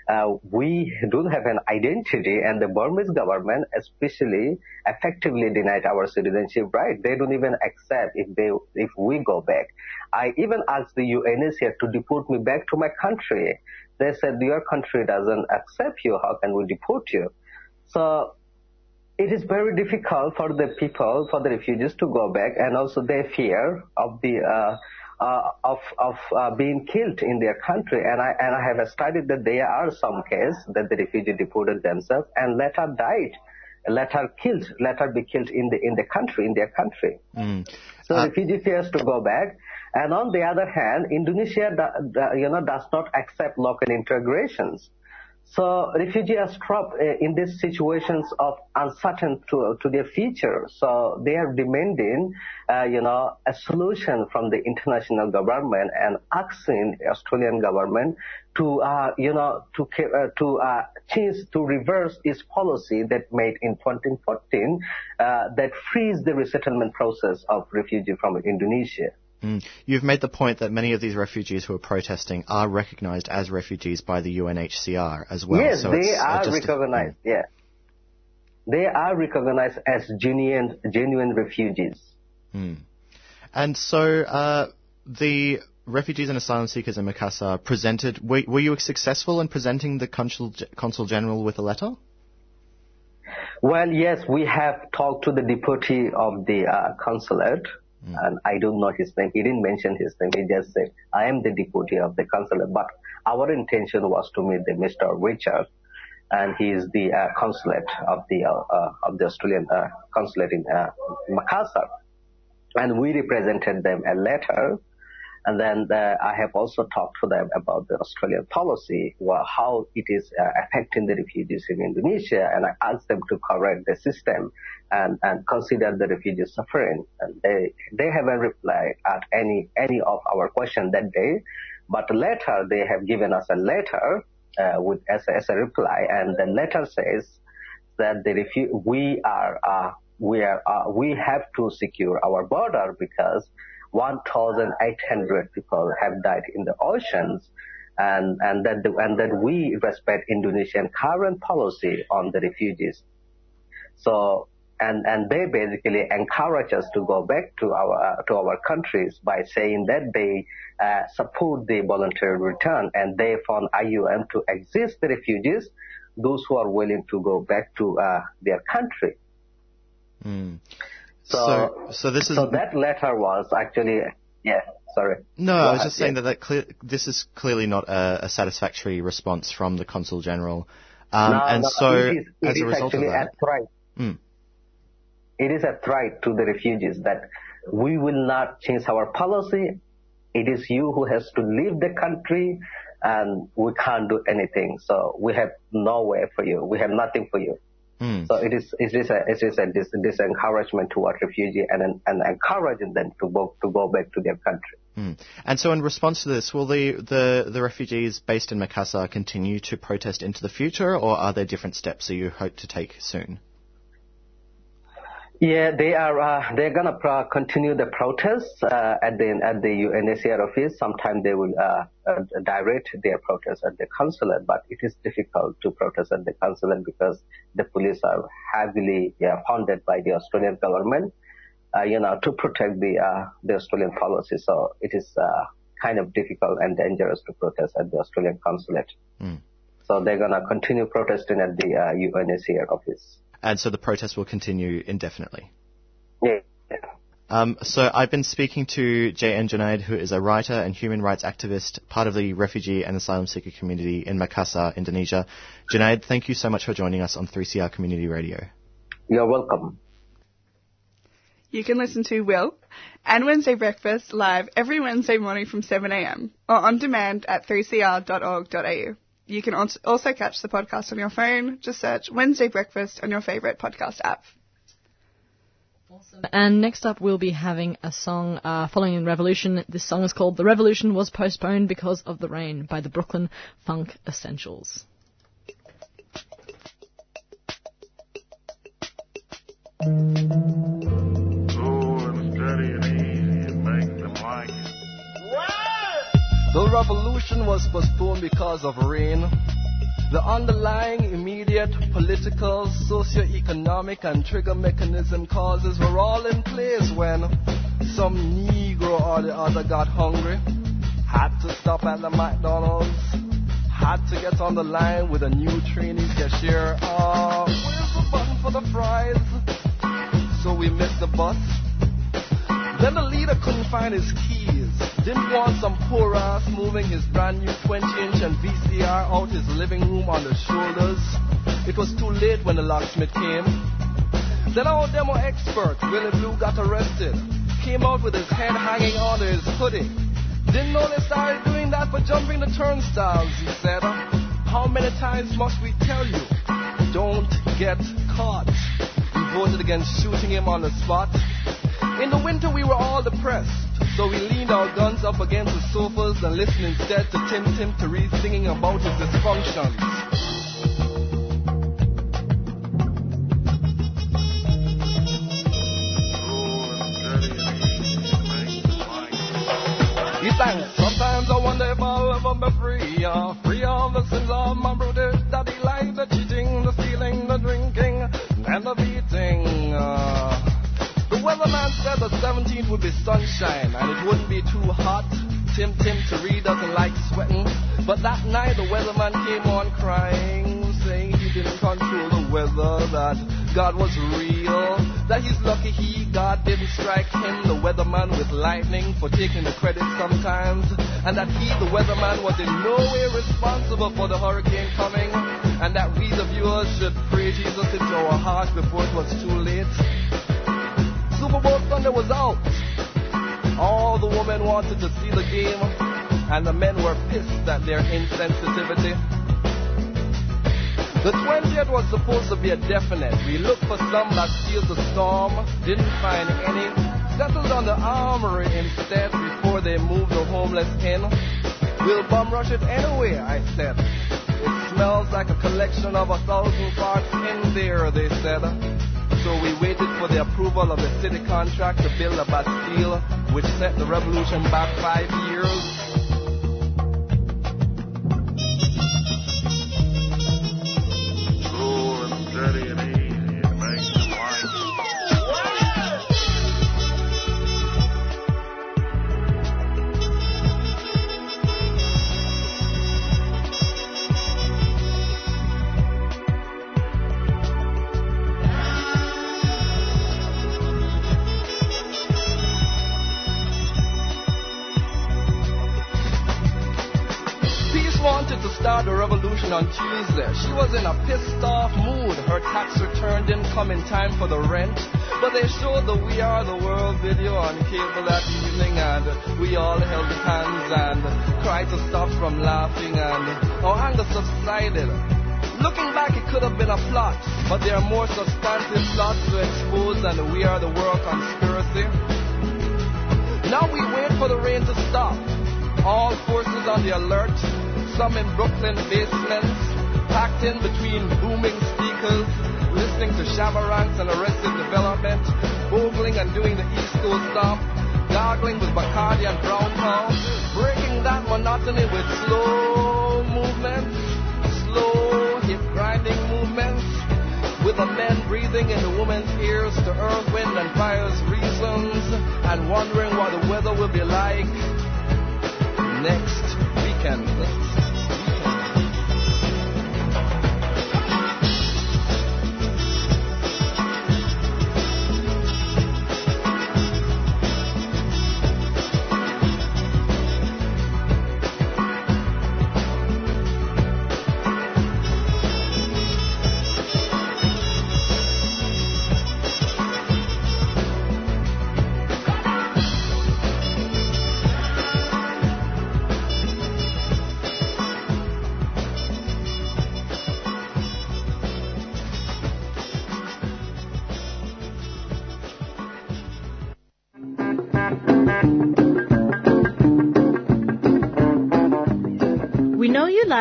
uh, we don't have an identity, and the Burmese government, especially, effectively denied our citizenship right. They don't even accept if they if we go back. I even asked the UNHCR to deport me back to my country. They said your country doesn't accept you. How can we deport you? So it is very difficult for the people, for the refugees to go back, and also they fear of the uh, uh, of of uh, being killed in their country. And I and I have studied that there are some cases that the refugee deported themselves and later died, later killed, later be killed in the in the country in their country. Mm. So Uh, refugee fears to go back. And on the other hand, Indonesia, do- do- you know, does not accept local integrations. So refugees are trapped uh, in these situations of uncertain to, to their future. So they are demanding, uh, you know, a solution from the international government and asking Australian government to, uh, you know, to uh, to uh, change to reverse its policy that made in 2014 uh, that frees the resettlement process of refugees from Indonesia. Mm. You've made the point that many of these refugees who are protesting are recognised as refugees by the UNHCR as well. yes, so they uh, are just a- recognized. yeah, they are recognized as genuine genuine refugees. Mm. And so uh, the refugees and asylum seekers in Makassar presented. Were, were you successful in presenting the consul, consul general with a letter? Well, yes, we have talked to the deputy of the uh, consulate, and I don't know his name. He didn't mention his name. He just said, "I am the deputy of the consulate." But our intention was to meet the Mr. Richard, and he is the uh, consulate of the uh, uh, of the Australian uh, consulate in uh, Makassar, and we represented them a letter. And then uh, I have also talked to them about the Australian policy, well, how it is uh, affecting the refugees in Indonesia, and I asked them to correct the system and, and consider the refugees suffering. And they they haven't replied at any any of our question that day, but later they have given us a letter uh, with as a, as a reply, and the letter says that the refu- we are uh, we are uh, we have to secure our border because 1,800 people have died in the oceans, and and that the, and that we respect Indonesian current policy on the refugees. So and and they basically encourage us to go back to our to our countries by saying that they uh, support the voluntary return and they found IOM to exist the refugees, those who are willing to go back to uh, their country. Mm. So, So, so this is so that letter was actually yeah sorry. no. Go I was just saying yeah. that, that clear, this is clearly not a, a satisfactory response from the consul general, um, No, and no, so it is, it as a result of actually that, a threat. Mm. It is a threat to the refugees that we will not change our policy it is you who has to leave the country and we can't do anything. So we have no way for you. We have nothing for you. Mm. So it is it is a it is a dis, dis encouragement toward refugee and and encouraging them to go to go back to their country. Mm. And so, in response to this, will the, the, the refugees based in Makassar continue to protest into the future, or are there different steps that you hope to take soon? Yeah, they are. Uh, they're gonna pro- continue the protests uh, at the at the UNHCR office. Sometime they will uh, uh, direct their protests at the consulate, but it is difficult to protest at the consulate because the police are heavily yeah, funded by the Australian government. Uh, you know, to protect the uh, the Australian policy. So it is kind of difficult and dangerous to protest at the Australian consulate. Mm. So they're gonna continue protesting at the uh, UNHCR office. And so the protest will continue indefinitely. Yeah. Um, so I've been speaking to J.N. Junaid, who is a writer and human rights activist, part of the refugee and asylum seeker community in Makassar, Indonesia. Junaid, thank you so much for joining us on 3CR Community Radio. You're welcome. You can listen to Will and Wednesday Breakfast live every Wednesday morning from 7am or on demand at 3cr.org.au. You can also catch the podcast on your phone. Just search Wednesday Breakfast on your favourite podcast app. Awesome. And next up, we'll be having a song uh, following in Revolution. This song is called The Revolution Was Postponed Because of the Rain by the Brooklyn Funk Essentials. The revolution was postponed because of rain. The underlying immediate political, socio-economic, and trigger mechanism causes were all in place when some Negro or the other got hungry, had to stop at the McDonald's, had to get on the line with a new trainee cashier. Uh, where's the button for the fries? So we missed the bus. Then the leader couldn't find his keys. Didn't want some poor ass moving his brand new 20 inch and VCR out his living room on the shoulders. It was too late when the locksmith came. Then our demo expert, Willie Blue, got arrested. Came out with his head hanging under his hoodie. Didn't know they started doing that for jumping the turnstiles, he said. How many times must we tell you? Don't get caught. We voted against shooting him on the spot. In the winter, we were all depressed, so we leaned our guns up against the sofas and listened instead to Tim Tim Therese singing about his dysfunctions. Sometimes I wonder if I'll ever be free, uh, free of the sins of my brother, said the 17th would be sunshine and it wouldn't be too hot. Tim Tim Teree doesn't like sweating. But that night the weatherman came on crying, saying he didn't control the weather, that God was real, that he's lucky he, God, didn't strike him, the weatherman, with lightning for taking the credit sometimes, and that he, the weatherman, was in no way responsible for the hurricane coming, and that we, the viewers, should pray Jesus into our hearts before it was too late. Super Bowl Sunday was out. All the women wanted to see the game, and the men were pissed at their insensitivity. The 20th was supposed to be a definite. We looked for some that steals the storm, didn't find any. Settled on the armory instead before they moved the homeless in. We'll bum rush it anyway, I said. It smells like a collection of a thousand parts in there, they said. So we waited for the approval of the city contract to build a Bastille, which set the revolution back five years. Had the revolution on Tuesday. She was in a pissed off mood. Her tax return didn't come in time for the rent. But they showed the We Are the World video on cable that evening and we all held hands and cried to stop from laughing and oh, our anger subsided. Looking back, it could have been a plot, but there are more substantive plots to expose than the We Are the World conspiracy. Now we wait for the rain to stop. All forces on the alert, some in Brooklyn basements, packed in between booming speakers, listening to Shabba and Arrested Development, ogling and doing the East Coast stuff, gargling with Bacardi and Brown Cow, breaking that monotony with slow movements, slow hip grinding movements, with the men breathing in the woman's ears to earth, wind, and fire's reasons, and wondering what the weather will be like next weekend.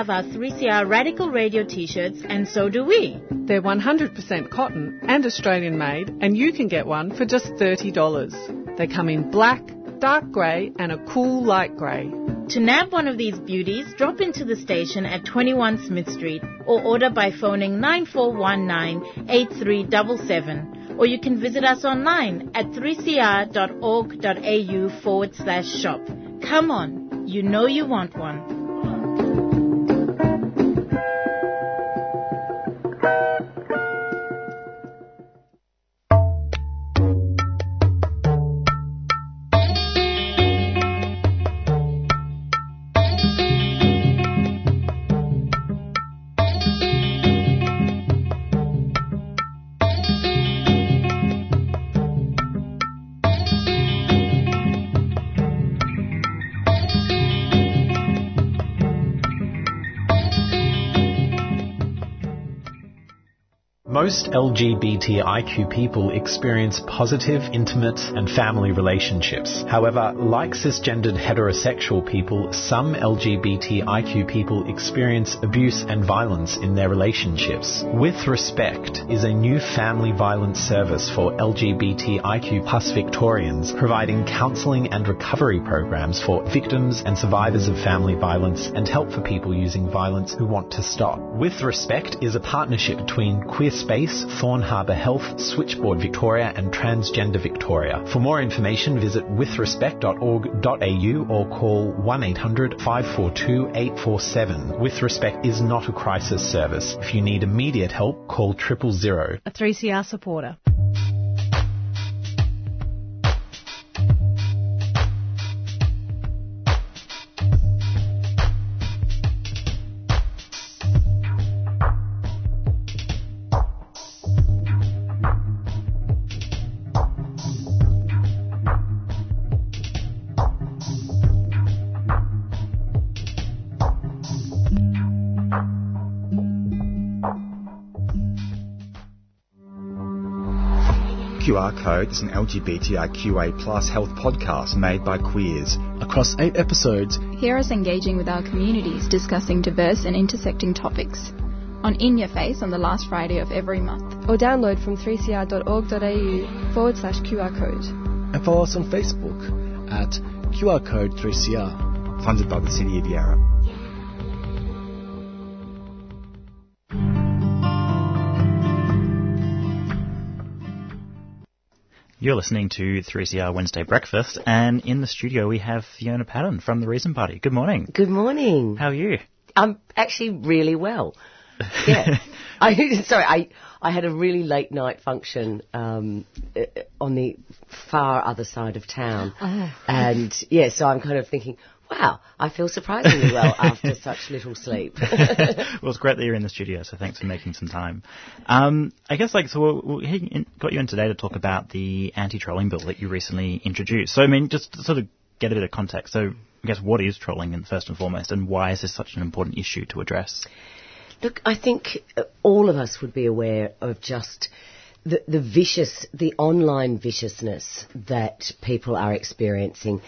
Love our 3CR Radical Radio t-shirts, and so do we. They're 100% cotton and Australian made, and you can get one for just $30. They come in black, dark grey, and a cool light grey. To nab one of these beauties, drop into the station at 21 Smith Street or order by phoning 9419-8377 or you can visit us online at 3cr.org.au forward slash shop. Come on, you know you want one. Most LGBTIQ people experience positive, intimate, and family relationships. However, like cisgendered heterosexual people, some LGBTIQ people experience abuse and violence in their relationships. With Respect is a new family violence service for LGBTIQ plus Victorians, providing counselling and recovery programs for victims and survivors of family violence and help for people using violence who want to stop. With Respect is a partnership between Queer Space, Thorn Harbour Health, Switchboard Victoria, and Transgender Victoria. For more information, visit withrespect.org.au or call 1800 542 847. With Respect is not a crisis service. If you need immediate help, call triple zero. A 3CR supporter. QR Code is an LGBTIQA plus health podcast made by queers. Across eight episodes, Hear us engaging with our communities, discussing diverse and intersecting topics. On In Your Face on the last Friday of every month. Or download from 3cr.org.au forward slash QR code. and follow us on Facebook at QR Code 3CR. Funded by the City of Yarra. You're listening to 3CR Wednesday Breakfast, and in the studio we have Fiona Patten from the Reason Party. Good morning. Good morning. How are you? I'm actually really well. Yeah. *laughs* I *laughs* sorry, I I had a really late night function um, uh, on the far other side of town, Oh. and yeah, so I'm kind of thinking, Wow, I feel surprisingly well *laughs* after such little sleep. *laughs* well, it's great that you're in the studio, so thanks for making some time. Um, I guess, like, so we got you in today to talk about the anti-trolling bill that you recently introduced. So, I mean, just to sort of get a bit of context. So, I guess, what is trolling, in first and foremost, and why is this such an important issue to address? Look, I think uh, all of us would be aware of just the, the vicious, the online viciousness that people are experiencing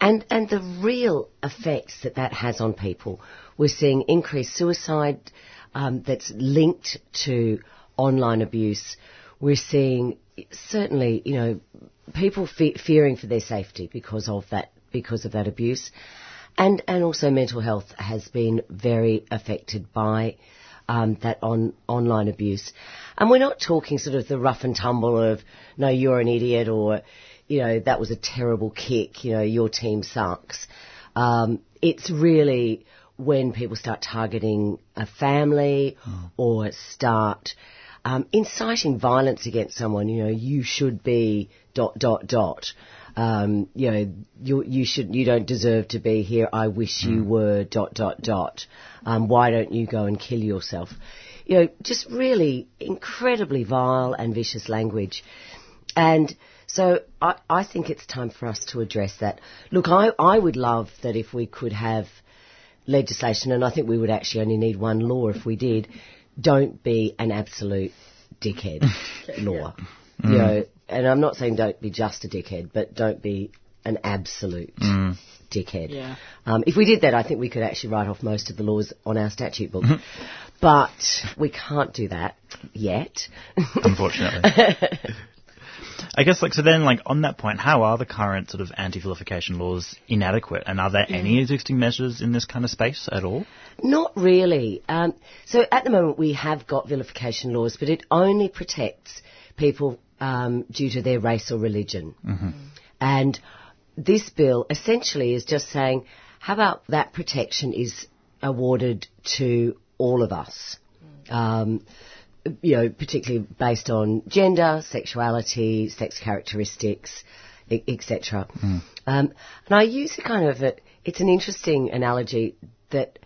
and, and the real effects that that has on people. We're seeing increased suicide um, that's linked to online abuse. We're seeing certainly, you know, people fe- fearing for their safety because of that because of that abuse, and and also mental health has been very affected by um, that on online abuse. And we're not talking sort of the rough and tumble of no, you're an idiot or you know that was a terrible kick. You know your team sucks. Um, it's really when people start targeting a family or start um, inciting violence against someone. You know you should be dot dot dot. Um, you know, you you should you don't deserve to be here. I wish you were dot dot dot. Um, why don't you go and kill yourself? You know, just really incredibly vile and vicious language. And so I, I think it's time for us to address that. Look, I, I would love that if we could have legislation, and I think we would actually only need one law if we did, don't be an absolute dickhead *laughs* law. You Mm. know, and I'm not saying don't be just a dickhead, but don't be an absolute Mm. dickhead. Yeah. Um, if we did that, I think we could actually write off most of the laws on our statute book. Mm-hmm. But we can't do that yet. Unfortunately. *laughs* I guess, like, so then, like, on that point, how are the current sort of anti-vilification laws inadequate? And are there any existing measures in this kind of space at all? Not really. Um, so at the moment we have got vilification laws, but it only protects people um, due to their race or religion. Mm-hmm. And this bill essentially is just saying, how about that protection is awarded to all of us? Um, you know, particularly based on gender, sexuality, sex characteristics, etc. Um, and I use a kind of a, it's an interesting analogy that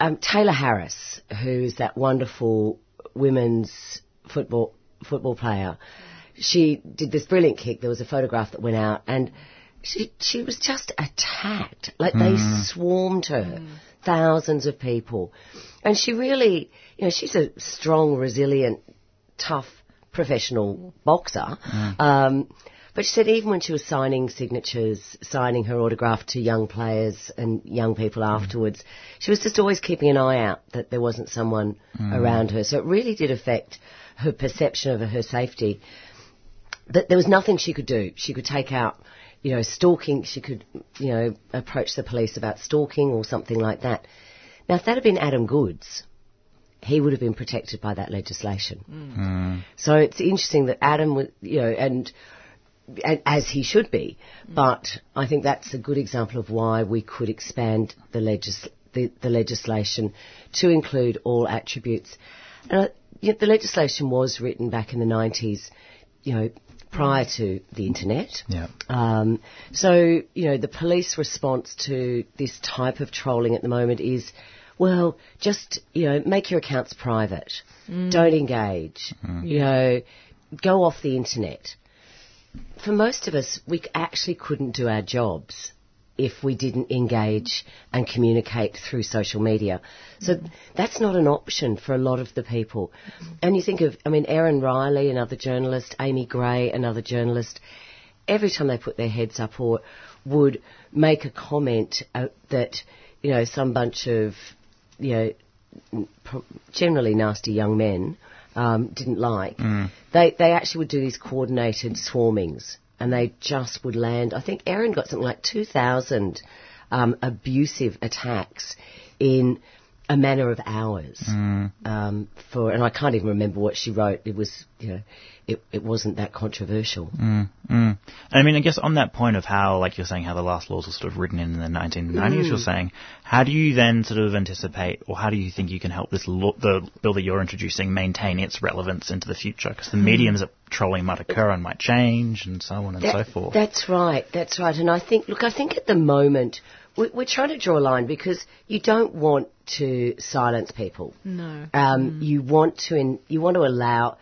um, Tayla Harris, who's that wonderful women's football football player, she did this brilliant kick. There was a photograph that went out, and she she was just attacked. Like they Mm. swarmed her, thousands of people, and she really, you know, she's a strong, resilient, tough professional boxer. Um, but she said even when she was signing signatures, signing her autograph to young players and young people afterwards, she was just always keeping an eye out that there wasn't someone Mm. around her. So it really did affect her perception of her safety. That there was nothing she could do. She could take out, you know, stalking. She could, you know, approach the police about stalking or something like that. Now, if that had been Adam Goodes, he would have been protected by that legislation. Mm. So it's interesting that Adam was, you know, and, and as he should be, but I think that's a good example of why we could expand the, legis- the, the legislation to include all attributes. And uh, you know, the legislation was written back in the 90s, you know, prior to the internet. Yeah. Um, so, you know, the police response to this type of trolling at the moment is, well, just, you know, make your accounts private. Mm. Don't engage. You know, go off the internet. For most of us, we actually couldn't do our jobs if we didn't engage and communicate through social media. So that's not an option for a lot of the people. And you think of, I mean, Erin Riley, another journalist, Amy Gray, another journalist, every time they put their heads up or would make a comment uh, that, you know, some bunch of, you know, generally nasty young men um, didn't like, Mm. they they actually would do these coordinated swarmings, and they just would land. I think Erin got something like two thousand um, abusive attacks in a matter of hours. Mm. Um, for and I can't even remember what she wrote. It was you know, it it wasn't that controversial. Mm, mm. I mean, I guess on that point of how, like you're saying, how the last laws were sort of written in the 1990s, Mm. you're saying, how do you then sort of anticipate, or how do you think you can help this law, the bill that you're introducing maintain its relevance into the future? Because the Mm. mediums that trolling might occur on might change, and so on and That- so forth. That's right. That's right. And I think, look, I think at the moment we, we're trying to draw a line because you don't want to silence people. No. Um, You want to in, you want to allow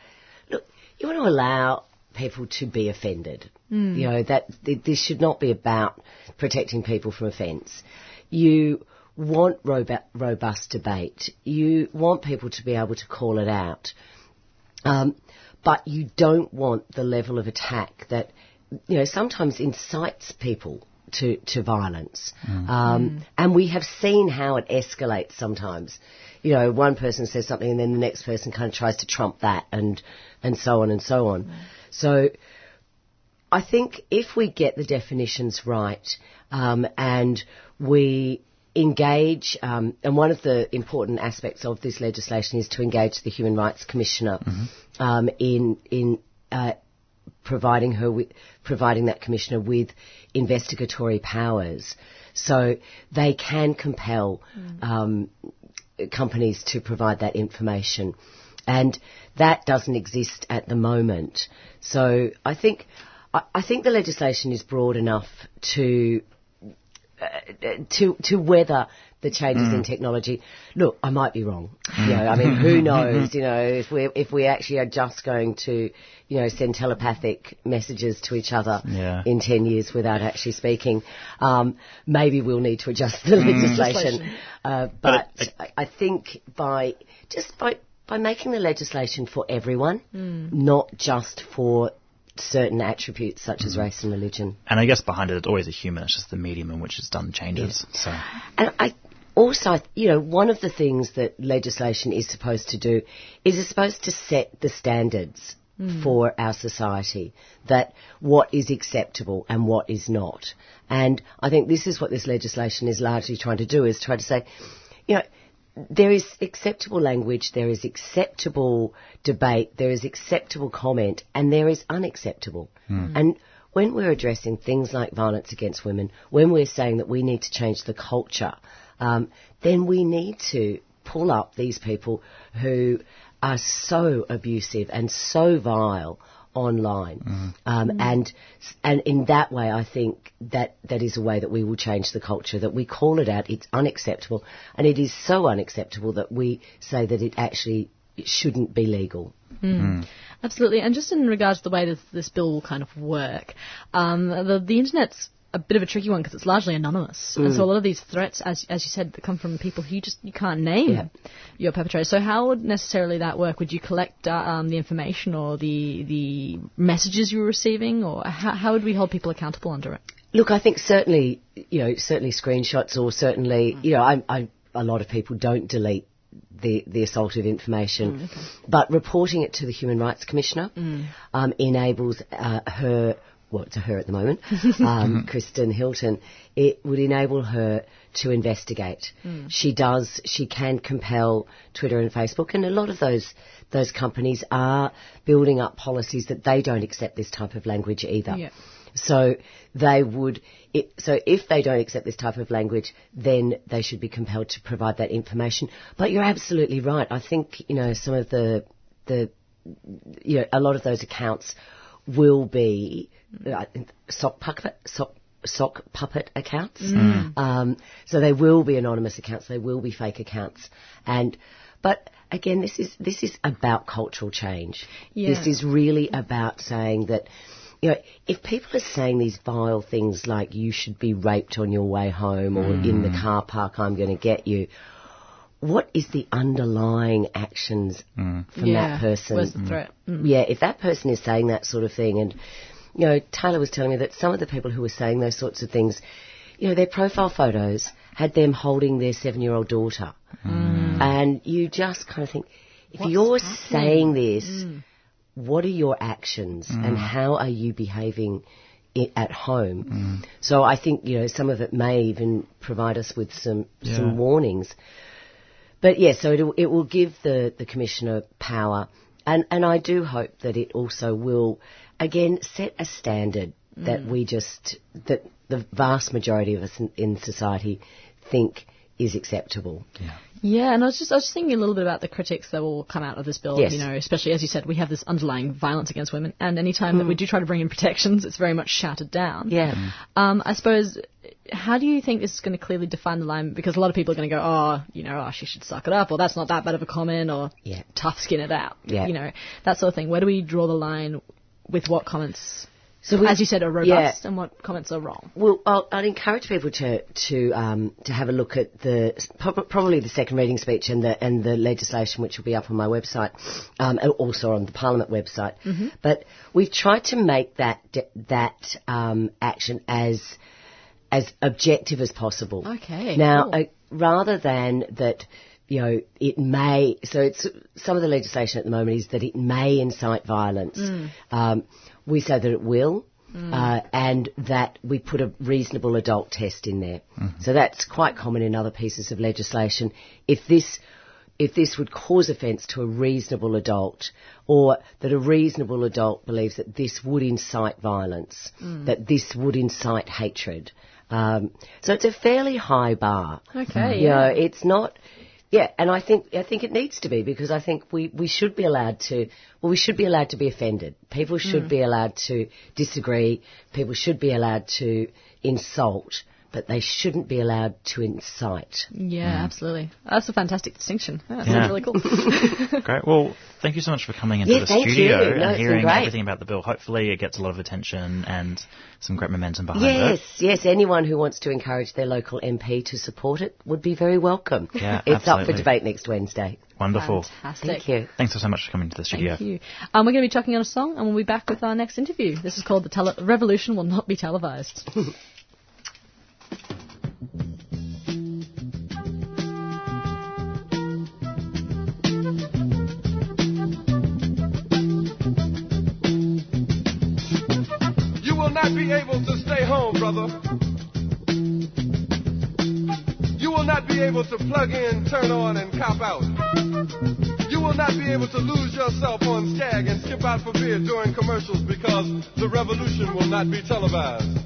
look you want to allow people to be offended. Mm. You know that th- this should not be about protecting people from offence. You want robu- robust debate. You want people to be able to call it out, um, but you don't want the level of attack that you know sometimes incites people to to violence. Um, And we have seen how it escalates sometimes. You know, one person says something and then the next person kind of tries to trump that and and so on and so on. So I think if we get the definitions right um, and we engage, um, and one of the important aspects of this legislation is to engage the Human Rights Commissioner um, in in uh, providing her with, providing that commissioner with investigatory powers, so they can compel um, companies to provide that information. And that doesn't exist at the moment. So I think, I, I think the legislation is broad enough to, uh, to, to weather the changes in mm. technology. Look, I might be wrong. You know, I mean, who mm. *laughs* knows? You know, if we if we actually are just going to, you know, send telepathic messages to each other Yeah. in ten years without actually speaking, um, maybe we'll need to adjust the mm. legislation. Legislation. Uh, but I, I think by just by by making the legislation for everyone, not just for certain attributes such as race and religion. And I guess behind it, it's always a human. It's just the medium in which it's done changes. So And I also, you know, one of the things that legislation is supposed to do is it's supposed to set the standards Mm. for our society that what is acceptable and what is not. And I think this is what this legislation is largely trying to do is try to say, you know, there is acceptable language, there is acceptable debate, there is acceptable comment, and there is unacceptable. And when we're addressing things like violence against women, when we're saying that we need to change the culture, um, then we need to pull up these people who are so abusive and so vile online. Um, and and in that way, I think that that is a way that we will change the culture. That we call it out. It's unacceptable, and it is so unacceptable that we say that it actually shouldn't be legal. Mm. Absolutely. And just in regards to the way that this bill will kind of work, um, the, the internet's a bit of a tricky one because it's largely anonymous. And Mm. so a lot of these threats, as, as you said, that come from people who you just you can't name Yeah. your perpetrator. So how would necessarily that work? Would you collect uh, um, the information or the the messages you were receiving, or how, how would we hold people accountable under it? Look, I think certainly, you know, certainly screenshots or certainly, you know, I, I, a lot of people don't delete the, the assaultive information, but reporting it to the Human Rights Commissioner um, enables uh, her, well, to her at the moment, *laughs* um, Kristen Hilton, it would enable her to investigate. Mm. She does, she can compel Twitter and Facebook, and a lot of those those companies are building up policies that they don't accept this type of language either. Yeah. So they would, it, so if they don't accept this type of language, then they should be compelled to provide that information. But you're absolutely right. I think, you know, some of the, the, you know, a lot of those accounts will be uh, sock puppet, sock, sock puppet accounts. Mm. Um, so they will be anonymous accounts. They will be fake accounts. And, but again, this is, this is about cultural change. Yeah. This is really about saying that, you know, if people are saying these vile things like you should be raped on your way home or in the car park, I'm going to get you, what is the underlying actions mm. from Yeah, that person? where's the threat? Mm. mm. Yeah, if that person is saying that sort of thing, and, you know, Tayla was telling me that some of the people who were saying those sorts of things, you know, their profile photos had them holding their seven year old daughter. Mm. And you just kind of think, if What's you're happening? saying this, what are your actions and how are you behaving at home? So I think you know some of it may even provide us with some Yeah. some warnings. But yes, so it, it will give the, the commissioner power, and and I do hope that it also will again set a standard that Mm. we just that the vast majority of us in, in society think is acceptable. Yeah, yeah, and I was just I was just thinking a little bit about the critics that will come out of this bill. Yes. You know, especially as you said, we have this underlying violence against women, and any time that we do try to bring in protections, it's very much shouted down. Yeah. Um, I suppose how do you think this is going to clearly define the line? Because a lot of people are going to go, oh, you know, oh, she should suck it up, or that's not that bad of a comment, or Yeah. tough skin it out. Yeah. You know, that sort of thing. Where do we draw the line with what comments, So we- as you said, are Yeah. robust and what comments are wrong? Well, I'll, I'd encourage people to to um, to have a look at the probably the second reading speech and the and the legislation, which will be up on my website, um, and also on the Parliament website. Mm-hmm. But we've tried to make that that um, action as as objective as possible. Okay, Now, cool. uh, rather than that, you know, it may. So it's some of the legislation at the moment is that it may incite violence. Mm. Um, we say that it will. Mm. Uh, and that we put a reasonable adult test in there. So that's quite common in other pieces of legislation. If this if this would cause offence to a reasonable adult, or that a reasonable adult believes that this would incite violence, Mm. that this would incite hatred. Um, so it's a fairly high bar. Okay, You know, yeah. it's not. Yeah, and I think I think it needs to be because I think we, we should be allowed to well we should be allowed to be offended. People should Mm. be allowed to disagree. People should be allowed to insult, but they shouldn't be allowed to incite. Yeah, absolutely. That's a fantastic distinction. Yeah, that Yeah. sounds really cool. *laughs* Great. Well, thank you so much for coming into Yeah, the studio you. And it's hearing everything about the bill. Hopefully, it gets a lot of attention and some great momentum behind Yes, it. yes. Yes. Anyone who wants to encourage their local MP to support it would be very welcome. Yeah, *laughs* it's up for debate next Wednesday. Wonderful. Fantastic. Thank you. Thanks so much for coming to the studio. Thank you. Um, we're going to be talking on a song, and we'll be back with our next interview. This is called "The Tele- Revolution Will Not Be Televised." *laughs* You will not be able to stay home, brother. You will not be able to plug in, turn on, and cop out. You will not be able to lose yourself on Skag and skip out for beer during commercials because the revolution will not be televised.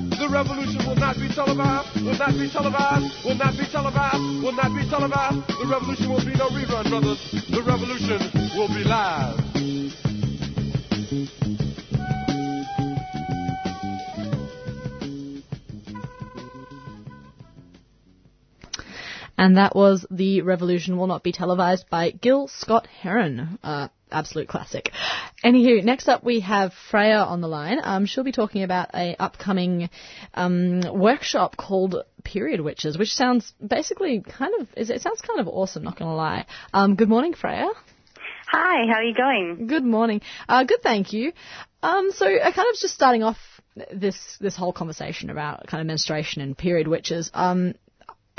The revolution will not be televised, will not be televised, will not be televised, will not be televised. The revolution will be no rerun, brothers. The revolution will be live. And that was The Revolution Will Not Be Televised by Gil Scott Heron. Uh, absolute classic. Anywho, next up we have Freya on the line. Um, she'll be talking about a upcoming um, workshop called Period Witches, which sounds basically kind of, it sounds kind of awesome, not gonna lie. Um, good morning, Freya. Hi, how are you going? Good morning. Uh, good, thank you. Um, so, uh, kind of just starting off this this whole conversation about kind of menstruation and period witches. Um,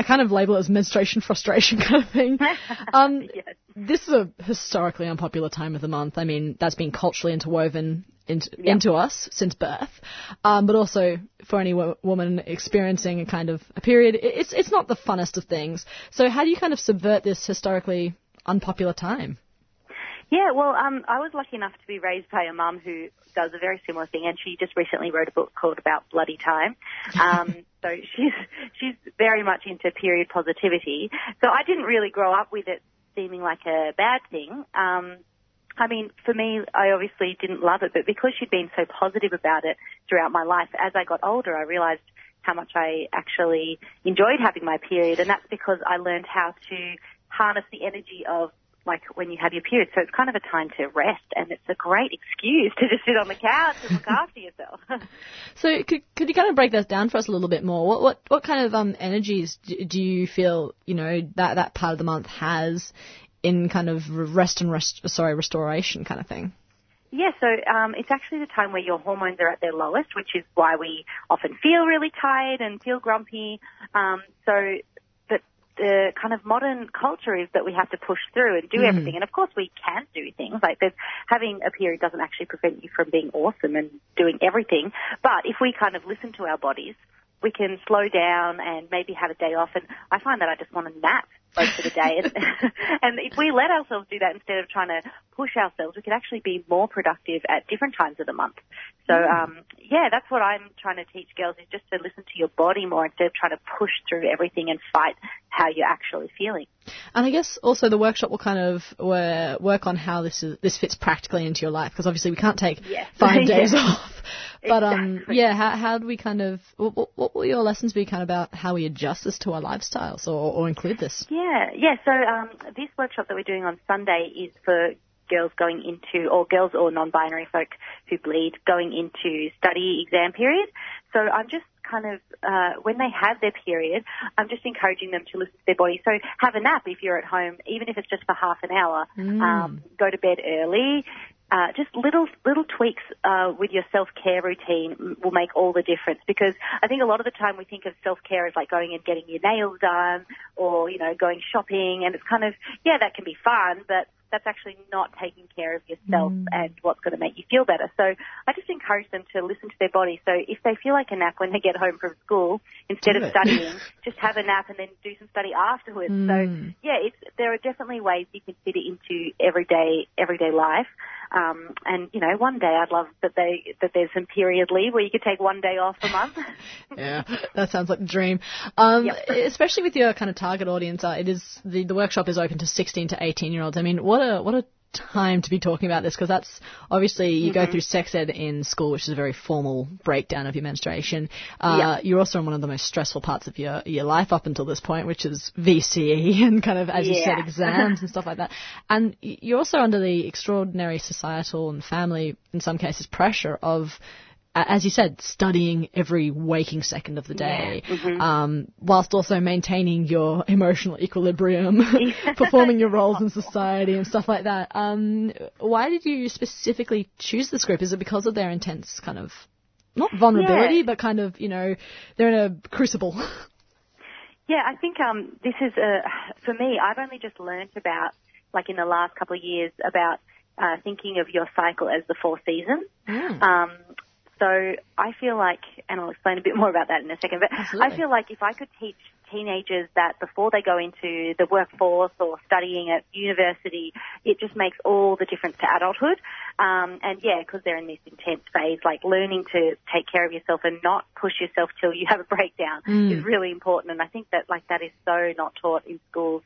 I kind of label it as menstruation frustration *laughs* kind of thing. *laughs* Um, yes. This is a historically unpopular time of the month. I mean, that's been culturally interwoven into, into us since birth, um, but also for any wo- woman experiencing a kind of a period, it's it's not the funnest of things. So, how do you kind of subvert this historically unpopular time? Yeah, well, um, I was lucky enough to be raised by a mum who does a very similar thing, and she just recently wrote a book called About Bloody Time. *laughs* Um, so she's *laughs* she's very much into period positivity. So I didn't really grow up with it seeming like a bad thing. Um, I mean, for me, I obviously didn't love it, but because she'd been so positive about it throughout my life, as I got older, I realized how much I actually enjoyed having my period, and that's because I learned how to harness the energy of like when you have your period. So it's kind of a time to rest, and it's a great excuse to just sit on the couch and look *laughs* after yourself. *laughs* So could could you kind of break that down for us a little bit more? What what what kind of um energies do, do you feel you know that that part of the month has in kind of rest and rest sorry restoration kind of thing? Yeah, so um, it's actually the time where your hormones are at their lowest, which is why we often feel really tired and feel grumpy. Um, so, the kind of modern culture is that we have to push through and do Mm. everything. And of course, we can do things. Like there's having a period doesn't actually prevent you from being awesome and doing everything. But if we kind of listen to our bodies, we can slow down and maybe have a day off. And I find that I just want to nap most of the day. And, *laughs* and if we let ourselves do that instead of trying to push ourselves, we could actually be more productive at different times of the month. So, um, yeah, that's what I'm trying to teach girls is just to listen to your body more instead of trying to push through everything and fight how you're actually feeling. And I guess also the workshop will kind of uh, work on how this is this fits practically into your life because obviously we can't take Yes. *laughs* five days off. But um, yeah, how how do we kind of what, what- what will your lessons be kind of about how we adjust this to our lifestyles or, or include this? Yeah, yeah. Yeah. So um, this workshop that we're doing on Sunday is for girls going into, or girls or non-binary folk who bleed going into study exam period. So I'm just kind of, uh, when they have their period, I'm just encouraging them to listen to their body. So have a nap if you're at home, even if it's just for half an hour. Mm. Um, go to bed early. Uh, just little little tweaks uh, with your self care routine will make all the difference because I think a lot of the time we think of self care as like going and getting your nails done or you know going shopping and it's kind of yeah that can be fun but that's actually not taking care of yourself and what's going to make you feel better. So I just encourage them to listen to their body. So if they feel like a nap when they get home from school, instead Do of it. studying, *laughs* just have a nap and then do some study afterwards. So Mm. yeah, it's there are definitely ways you can fit it into everyday everyday life. Um, and you know, one day I'd love that they that there's some period leave where you could take one day off a month. *laughs* Yeah, that sounds like a dream. Um, especially with your kind of target audience, uh, it is the the workshop is open to 16 to 18 year olds. I mean, what a what a time to be talking about this because that's obviously you go Mhm. through sex ed in school, which is a very formal breakdown of your menstruation. Uh, Yeah. You're also in one of the most stressful parts of your your life up until this point, which is VCE *laughs* and kind of as you said exams and *laughs* stuff like that. And you're also under the extraordinary societal and family, in some cases, pressure of as you said, studying every waking second of the day, Yeah. Mhm. um, whilst also maintaining your emotional equilibrium, *laughs* performing your roles in society and stuff like that. Um, why did you specifically choose this group? Is it because of their intense kind of not vulnerability, Yeah. but kind of you know they're in a crucible? *laughs* Yeah, I think um, this is a, for me. I've only just learnt about, like in the last couple of years, about uh, thinking of your cycle as the four seasons. Um, so I feel like, and I'll explain a bit *laughs* more about that in a second, but I feel like if I could teach teenagers that before they go into the workforce or studying at university, it just makes all the difference to adulthood. Um, and yeah, because they're in this intense phase, like learning to take care of yourself and not push yourself till you *laughs* have a breakdown Mm. is really important. And I think that like that is so not taught in schools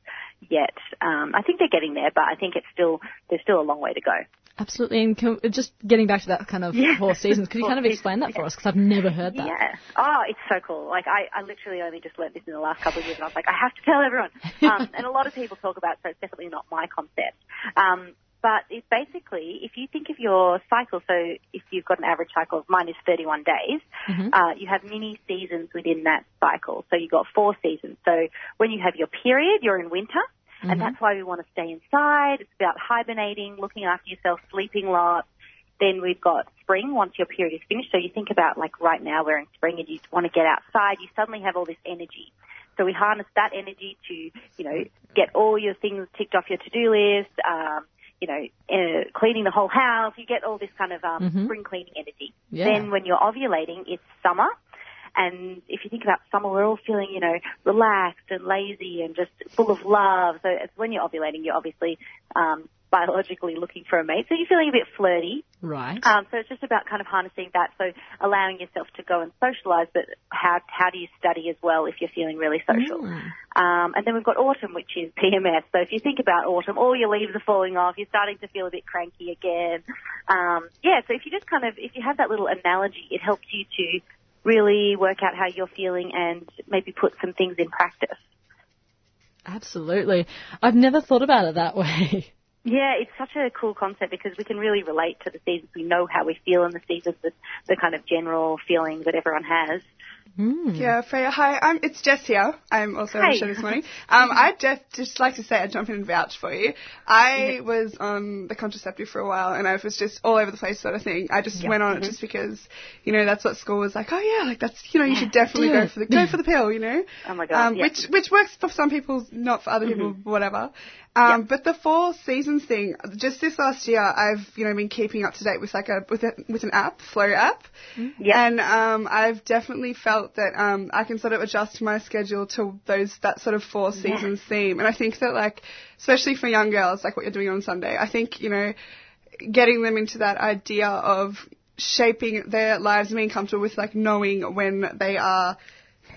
yet. Um, I think they're getting there, but I think it's still there's still a long way to go. Absolutely. And can, just getting back to that kind of four seasons, could you kind of *laughs* explain that for us? Because I've never heard that. Yeah. Oh, it's so cool. Like I, I literally only just learned this in the last couple of years, and I was like, I have to tell everyone. *laughs* Um, and a lot of people talk about, it, so it's definitely not my concept. Um, but it's basically, if you think of your cycle, so if you've got an average cycle of mine is 31 days, Mm-hmm. uh, you have mini seasons within that cycle. So you've got four seasons. So when you have your period, you're in winter. Mm-hmm. And that's why we want to stay inside. It's about hibernating, looking after yourself, sleeping lots. Then we've got spring once your period is finished. So you think about like right now we're in spring and you want to get outside. You suddenly have all this energy. So we harness that energy to, you know, get all your things ticked off your to-do list, um, you know, uh, cleaning the whole house. You get all this kind of um, Mhm. spring cleaning energy. Yeah. Then when you're ovulating, it's summer. And if you think about summer, we're all feeling, you know, relaxed and lazy and just full of love. So it's when you're ovulating, you're obviously um, biologically looking for a mate. So you're feeling a bit flirty. Right. Um, so it's just about kind of harnessing that. So allowing yourself to go and socialise, but how how do you study as well if you're feeling really social? Um, and then we've got autumn, which is PMS. So if you think about autumn, all your leaves are falling off. You're starting to feel a bit cranky again. Um, yeah. So if you just kind of if you have that little analogy, it helps you to really work out how you're feeling and maybe put some things in practice. Absolutely. I've never thought about it that way. *laughs* Yeah, it's such a cool concept because we can really relate to the seasons. We know how we feel in the seasons, the, the kind of general feeling that everyone has. Yeah, Freya, hi. I'm, it's Jess here. I'm also on the show this *laughs* morning. Um, I'd just, just like to say, I'd jump in and vouch for you. I was on the contraceptive for a while and I was just all over the place sort of thing. I just Yeah. went on it Mhm. just because, you know, that's what school was like, oh yeah, like that's, you know, you should definitely go for the, go for the pill, you know? Oh my god, Um, yeah. which, which works for some people, not for other people, whatever. Um, but the four seasons thing, just this last year, I've, you know, been keeping up to date with like a, with a, with an app, Flow app. And um, I've definitely felt that um, I can sort of adjust my schedule to those that sort of four Yeah. seasons theme. And I think that like, especially for young girls, like what you're doing on Sunday, I think you know, getting them into that idea of shaping their lives and being comfortable with like knowing when they are.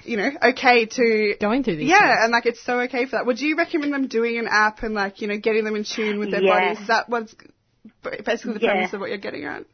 You know, okay to going through these Yeah, things. and like it's so okay for that. Would you recommend them doing an app and like you know getting them in tune with their Yeah. bodies? Is that what's basically the Yeah. premise of what you're getting at?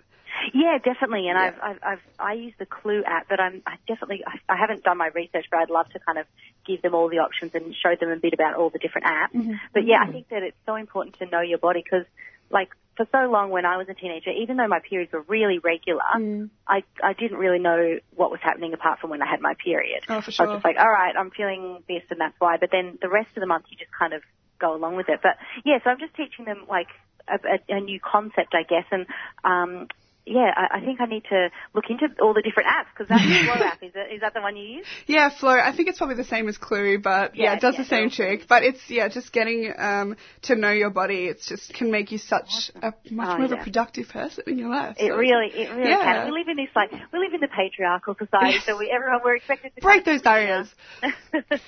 Yeah, definitely. And I've, I've, I've, I use the Clue app, but I'm I definitely, I, I haven't done my research, but I'd love to kind of give them all the options and show them a bit about all the different apps. Mhm. But yeah, I think that it's so important to know your body because, like, for so long when I was a teenager, even though my periods were really regular, Mm. I, I didn't really know what was happening apart from when I had my period. Oh, for sure. I was just like, all right, I'm feeling this and that's why. But then the rest of the month, you just kind of go along with it. But yeah, so I'm just teaching them like a, a, a new concept, I guess. And um, yeah, I, I think I need to look into all the different apps because that's the *laughs* Flow app. Is, it, is that the one you use? Yeah, Flow. I think it's probably the same as Clue, but yeah, Yeah, it does yeah, the same trick. But it's yeah, just getting um, to know your body. It's just can make you such a much Oh, more of a productive person in your life. It really, it really Yeah. can. We live in this like we live in the patriarchal society, so we everyone we're expected to break those barriers. *laughs*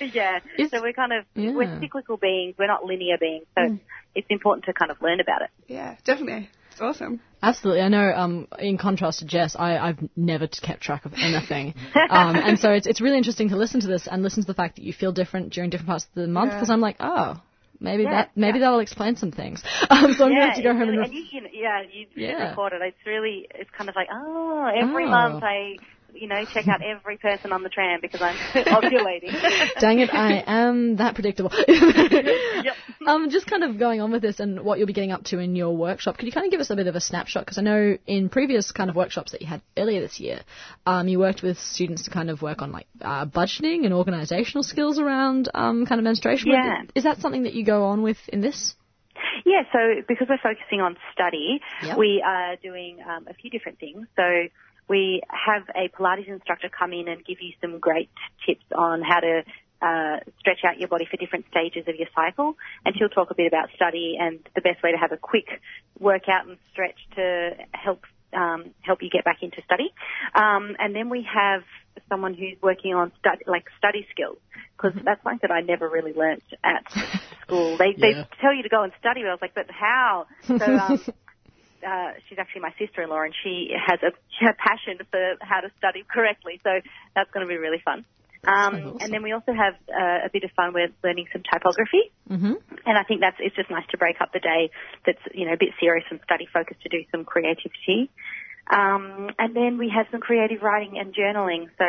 yeah. so we're kind of Yeah. we're cyclical beings. We're not linear beings. So Mm. it's important to kind of learn about it. Yeah, definitely. It's awesome. Absolutely. I know, um, in contrast to Jess, I, I've never kept track of anything. um, and so it's, it's really interesting to listen to this and listen to the fact that you feel different during different parts of the month Yeah. because I'm like, oh, maybe Yeah, that, maybe that'll explain some things. *laughs* Um, so I'm yeah, going to have to go home really, and, and you can, yeah, you Yeah. record it. It's really, it's kind of like, oh, every Oh. month I, you know, check out every person on the tram because I'm ovulating. *laughs* Dang it, I am that predictable. *laughs* yep. Um, just kind of going on with this and what you'll be getting up to in your workshop, could you kind of give us a bit of a snapshot? Because I know in previous kind of workshops that you had earlier this year, um, you worked with students to kind of work on like uh, budgeting and organisational skills around um, kind of menstruation. Yeah. Is that something that you go on with in this? Yeah, so because we're focusing on study, Yep. we are doing um, a few different things. So we have a Pilates instructor come in and give you some great tips on how to uh, stretch out your body for different stages of your cycle. And she'll talk a bit about study and the best way to have a quick workout and stretch to help um, help you get back into study. Um, and then we have someone who's working on study, like study skills, because that's something that I never really learnt at *laughs* school. They Yeah. they tell you to go and study, but I was like, but how? So um, *laughs* uh, she's actually my sister-in-law, and she has a, she has a passion for how to study correctly. So that's going to be really fun. Um, And then we also have uh, a bit of fun with learning some typography. Mm-hmm. And I think that's it's just nice to break up the day that's you know a bit serious and study focused to do some creativity. Um, and then we have some creative writing and journaling. So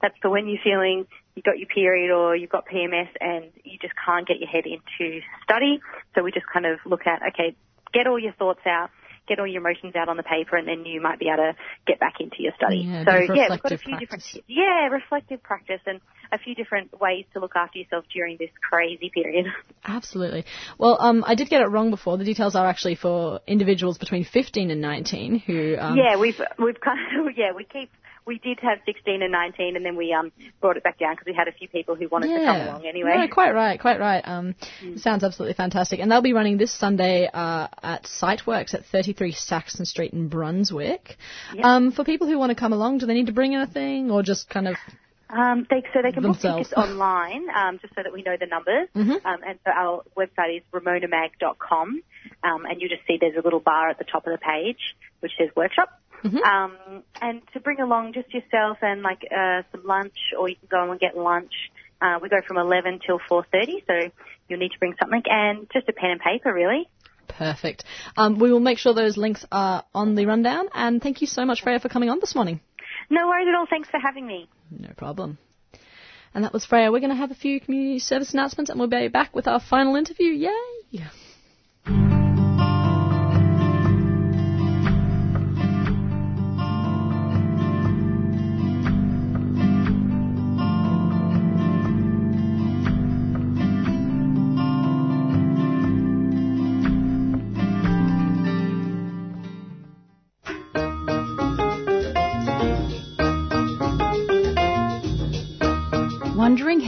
that's for when you're feeling you've got your period or you've got PMS and you just can't get your head into study. So we just kind of look at okay, get all your thoughts out. Get all your emotions out on the paper, and then you might be able to get back into your study. Yeah, so a bit of yeah, we've got a few different yeah reflective practice and a few different ways to look after yourself during this crazy period. *laughs* Absolutely. Well, um, I did get it wrong before. The details are actually for individuals between 15 and 19 who. Um, yeah, we've we've kind of *laughs* yeah we keep we did have 16 and 19, and then we um brought it back down because we had a few people who wanted to come along anyway. No, quite right, quite right. Um, Sounds absolutely fantastic. And they'll be running this Sunday uh, at Siteworks at 33 Saxon Street in Brunswick. Um, for people who want to come along, do they need to bring anything or just kind of. Um, they, so they can book tickets online, um, just so that we know the numbers. Mhm. Um, and so our website is ramonamag.com, um, and you just see there's a little bar at the top of the page which says workshop. Um, and to bring along just yourself and like uh, some lunch, or you can go and get lunch. Uh, we go from 11 till 4:30, so you'll need to bring something and just a pen and paper, really. Perfect. Um, we will make sure those links are on the rundown. And thank you so much, Freya, for coming on this morning. No worries at all. Thanks for having me. No problem. And that was Freya. We're going to have a few community service announcements and we'll be back with our final interview. Yay!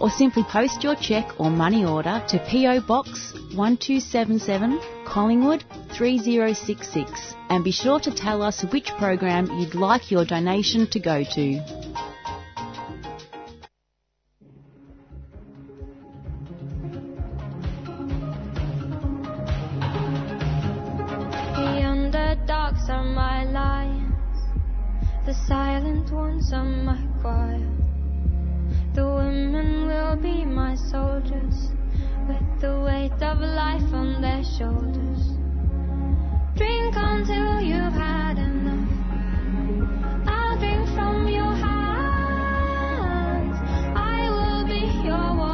or simply post your cheque or money order to PO Box 1277 Collingwood 3066 and be sure to tell us which program you'd like your donation to go to. The silent ones are my choir. The women will be my soldiers, with the weight of life on their shoulders. Drink until you've had enough. I'll drink from your hands. I will be your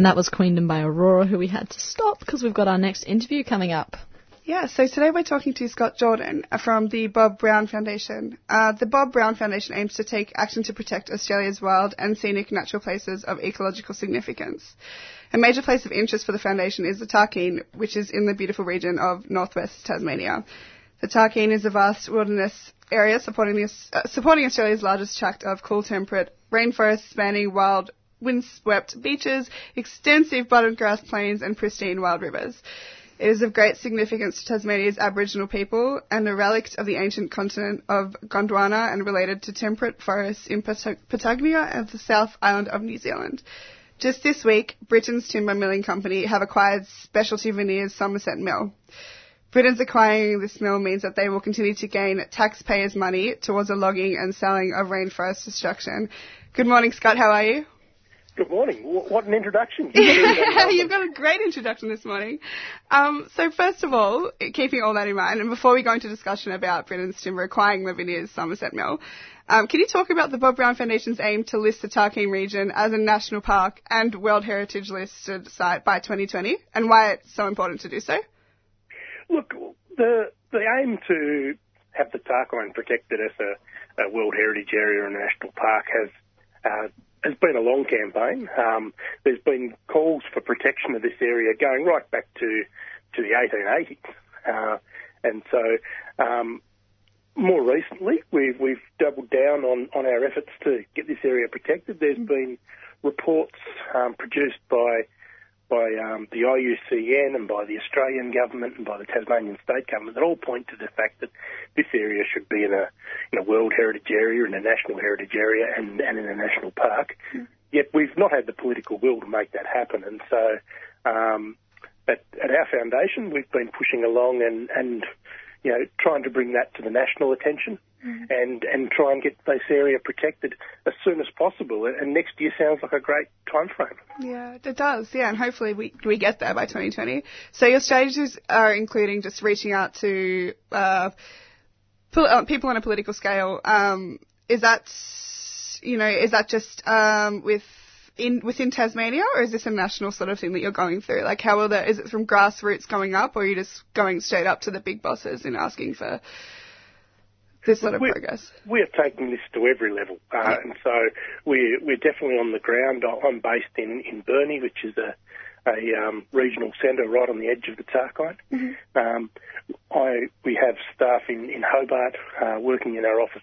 And that was Queendom by Aurora, who we had to stop because we've got our next interview coming up. Yeah, so today we're talking to Scott Jordan uh, from the Bob Brown Foundation. Uh, the Bob Brown Foundation aims to take action to protect Australia's wild and scenic natural places of ecological significance. A major place of interest for the foundation is the Tarkine, which is in the beautiful region of northwest Tasmania. The Tarkine is a vast wilderness area supporting, the, uh, supporting Australia's largest tract of cool temperate rainforest spanning wild windswept beaches, extensive button grass plains and pristine wild rivers. It is of great significance to Tasmania's Aboriginal people and a relic of the ancient continent of Gondwana and related to temperate forests in Pat- Patagonia and the South Island of New Zealand. Just this week, Britton's timber milling company have acquired Specialty Veneers Somerset Mill. Britton's acquiring this mill means that they will continue to gain taxpayers' money towards the logging and selling of rainforest destruction. Good morning, Scott. How are you? Good morning. What an introduction. *laughs* you've got a great introduction this morning. Um, so first of all, keeping all that in mind, and before we go into discussion about Britton's timber acquiring Lavinia's Somerset Mill, um, can you talk about the Bob Brown Foundation's aim to list the Tarkine region as a national park and World Heritage listed site by 2020, and why it's so important to do so? Look, the the aim to have the Tarkine protected as a, a World Heritage Area and a national park has uh, has been a long campaign. Um, there's been calls for protection of this area going right back to to the 1880s, uh, and so um, more recently we've we've doubled down on on our efforts to get this area protected. There's been reports um, produced by by um, the IUCN and by the Australian government and by the Tasmanian state government that all point to the fact that this area should be in a in a World Heritage Area, in a National Heritage Area, and, and in a national park. Yet we've not had the political will to make that happen, and so um, at, at our foundation we've been pushing along and and you know trying to bring that to the national attention and and try and get this area protected as soon as possible. And next year sounds like a great time frame. Yeah, it does. Yeah, and hopefully we we get there by 2020. So your strategies are including just reaching out to uh, pol- uh, people on a political scale. Um, is that you know is that just um, with in within Tasmania, or is this a national sort of thing that you're going through? Like, how will that? Is it from grassroots going up, or are you just going straight up to the big bosses and asking for this sort of We're- progress? We're taking this to every level, uh, and so we're we're definitely on the ground. I'm based in in Burnie, which is a a um, regional centre right on the edge of the Tarkine. Um, I we have staff in in Hobart uh, working in our office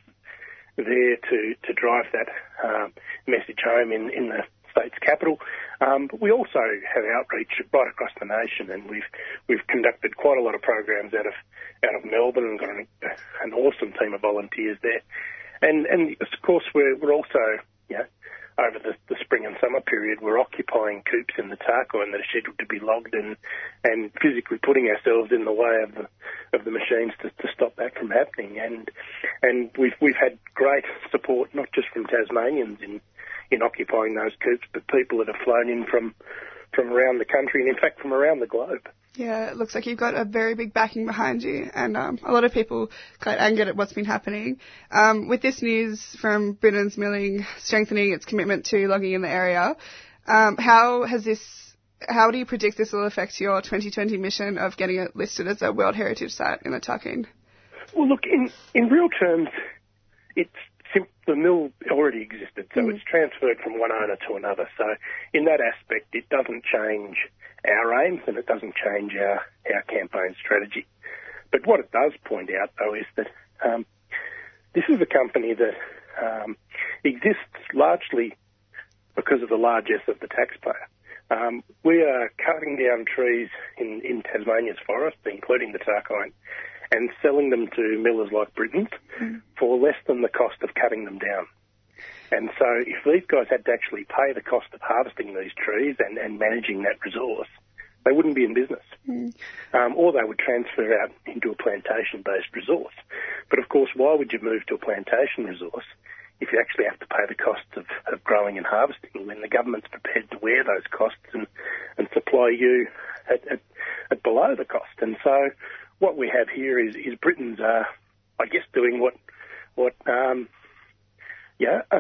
there to to drive that um, message home in in the state's capital. Um, but we also have outreach right across the nation, and we've we've conducted quite a lot of programs out of out of Melbourne and got an, an awesome team of volunteers there. And and of course we're we're also you know over the, the spring and summer period we're occupying coops in the Tarkine that are scheduled to be logged and and physically putting ourselves in the way of the of the machines to, to stop that from happening. And and we've we've had great support not just from Tasmanians in in occupying those coops, but people that have flown in from from around the country and in fact from around the globe. Yeah, it looks like you've got a very big backing behind you, and um, a lot of people quite angered at what's been happening. Um, with this news from Britton's Milling strengthening its commitment to logging in the area, um, how has this? How do you predict this will affect your 2020 mission of getting it listed as a World Heritage Site in the Tarkine? Well, look, in, in real terms, it's the mill already existed, so it's transferred from one owner to another. So, in that aspect, it doesn't change our aims and it doesn't change our, our campaign strategy. But what it does point out, though, is that um, this is a company that um, exists largely because of the largesse of the taxpayer. Um, we are cutting down trees in, in Tasmania's forest, including the Tarkine, and selling them to millers like Britton's for less than the cost of cutting them down. And so if these guys had to actually pay the cost of harvesting these trees and, and managing that resource, they wouldn't be in business. Um, or they would transfer out into a plantation-based resource. But of course, why would you move to a plantation resource if you actually have to pay the costs of, of growing and harvesting when the government's prepared to wear those costs and, and supply you at, at, at below the cost? And so what we have here is, is Britton's are, I guess, doing what what um, yeah a,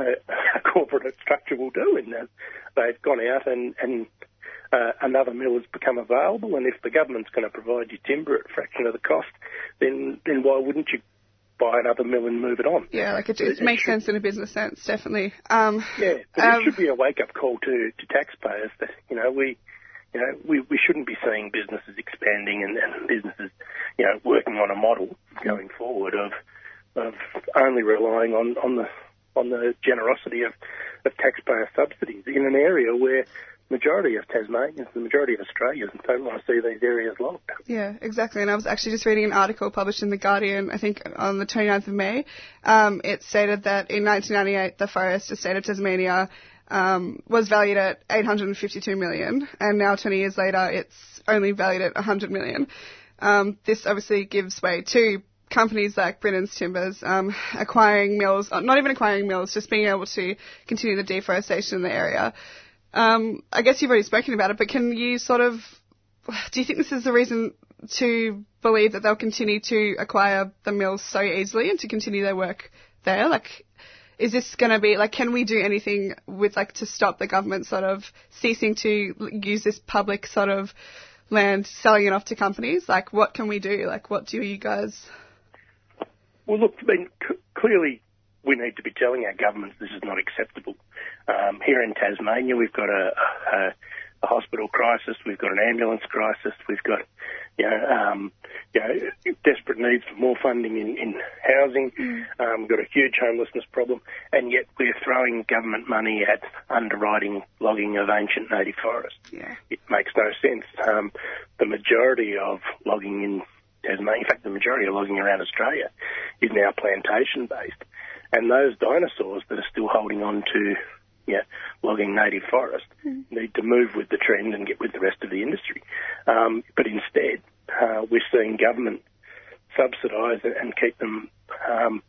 a corporate structure will do, and uh, they've gone out and and uh, another mill has become available, and if the government's going to provide you timber at a fraction of the cost, then then why wouldn't you buy another mill and move it on? Yeah, like it, it makes sense in a business sense, definitely. Um, Yeah, but um, it should be a wake-up call to, to taxpayers that you know we, you know, we, we shouldn't be seeing businesses expanding and, and businesses, you know, working on a model going forward of of only relying on, on the on the generosity of, of taxpayer subsidies in an area where majority of Tasmanians, the majority of Australians, don't want to see these areas logged. Yeah, exactly. And I was actually just reading an article published in The Guardian, I think on the 29th of May. Um, it stated that in 1998, the forest estate of Tasmania um, was valued at 852 million, and now 20 years later, it's only valued at 100 million. Um, this obviously gives way to companies like Britton's Timbers um, acquiring mills, uh, not even acquiring mills, just being able to continue the deforestation in the area. Um, I guess you've already spoken about it, but can you sort of, do you think this is the reason to believe that they'll continue to acquire the mills so easily and to continue their work there? Like, is this going to be like, can we do anything with like to stop the government sort of ceasing to use this public sort of land, selling it off to companies? Like, what can we do? Like, what do you guys? Well, look, I mean, c- clearly we need to be telling our governments this is not acceptable. Um, here in Tasmania, we've got a, a, a hospital crisis, we've got an ambulance crisis, we've got, you know, um, you know, desperate needs for more funding in, in housing. Um, we've got a huge homelessness problem, and yet we're throwing government money at underwriting logging of ancient native forests. Yeah. It makes no sense. Um, the majority of logging in Tasmania, in fact, the majority of logging around Australia is now plantation based. And those dinosaurs that are still holding on to yeah, logging native forest need to move with the trend and get with the rest of the industry. Um, but instead, uh, we're seeing government subsidise and- and keep them um,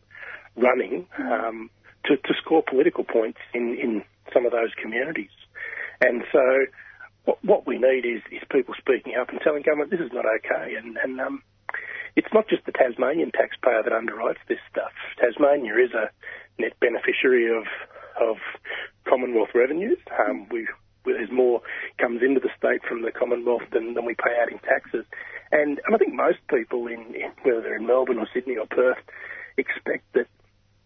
running um, to, to score political points in, in some of those communities. And so what, what we need is, is people speaking up and telling government this is not okay. And, and um, it's not just the Tasmanian taxpayer that underwrites this stuff. Tasmania is a net beneficiary of of Commonwealth revenues. Um, we there's more comes into the state from the Commonwealth than, than we pay out in taxes. And, and I think most people in, whether they're in Melbourne or Sydney or Perth expect that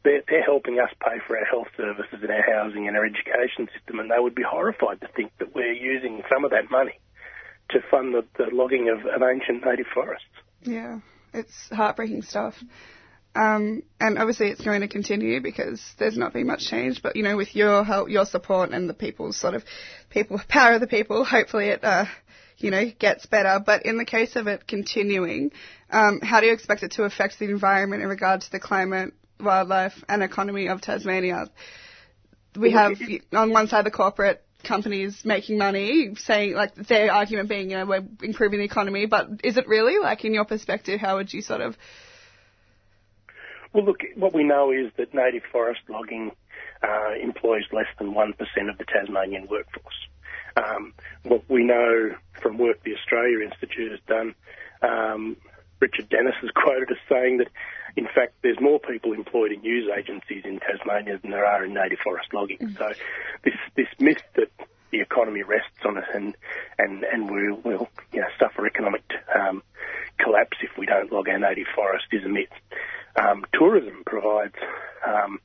they're, they're helping us pay for our health services and our housing and our education system, and they would be horrified to think that we're using some of that money to fund the, the logging of, of ancient native forests. Yeah, it's heartbreaking stuff. Um, and obviously it's going to continue because there's not been much change. But you know, with your help, your support, and the people's sort of people *laughs* power of the people, hopefully it, uh, you know, gets better. But in the case of it continuing, um, how do you expect it to affect the environment in regard to the climate, wildlife, and economy of Tasmania? We have on one side the corporate companies making money, saying like their argument being, you know, we're improving the economy, but is it really? Like in your perspective, how would you sort of Well, look, what we know is that native forest logging uh, employs less than 1% of the Tasmanian workforce. Um, what we know from work the Australia Institute has done, um, Richard Denniss is *laughs* quoted as saying that, in fact, there's more people employed in news agencies in Tasmania than there are in native forest logging. So this this myth that the economy rests on it and and and we'll, we'll you know, suffer economic um, collapse if we don't log our native forest is a myth. Um, tourism provides um,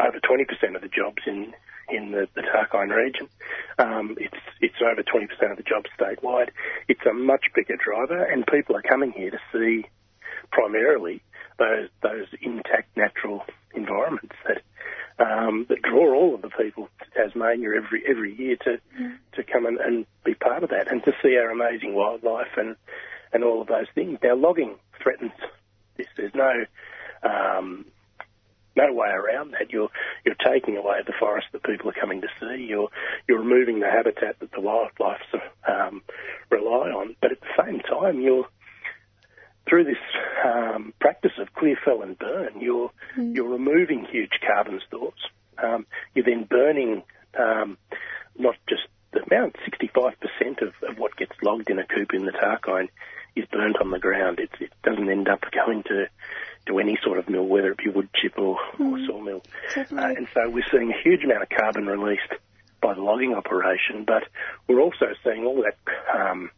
over 20% of the jobs in in the, the Tarkine region. Um, it's it's over 20% of the jobs statewide. It's a much bigger driver, and people are coming here to see primarily those those intact natural environments that um, that draw all of the people to Tasmania every every year to to come and, and be part of that and to see our amazing wildlife and and all of those things. Now, logging threatens this. There's no um, no way around that. You're you're taking away the forest that people are coming to see. You're you're removing the habitat that the wildlife um, rely on. But at the same time, you're through this um, practice of clear, fell, and burn. You're you're removing huge carbon stores. Um, you're then burning um, not just the amount, 65% of, of what gets logged in a coop in the Tarkine is burnt on the ground. It, it doesn't end up going to to any sort of mill, whether it be wood chip or, or sawmill. Uh, and so we're seeing a huge amount of carbon released by the logging operation, but we're also seeing all that um,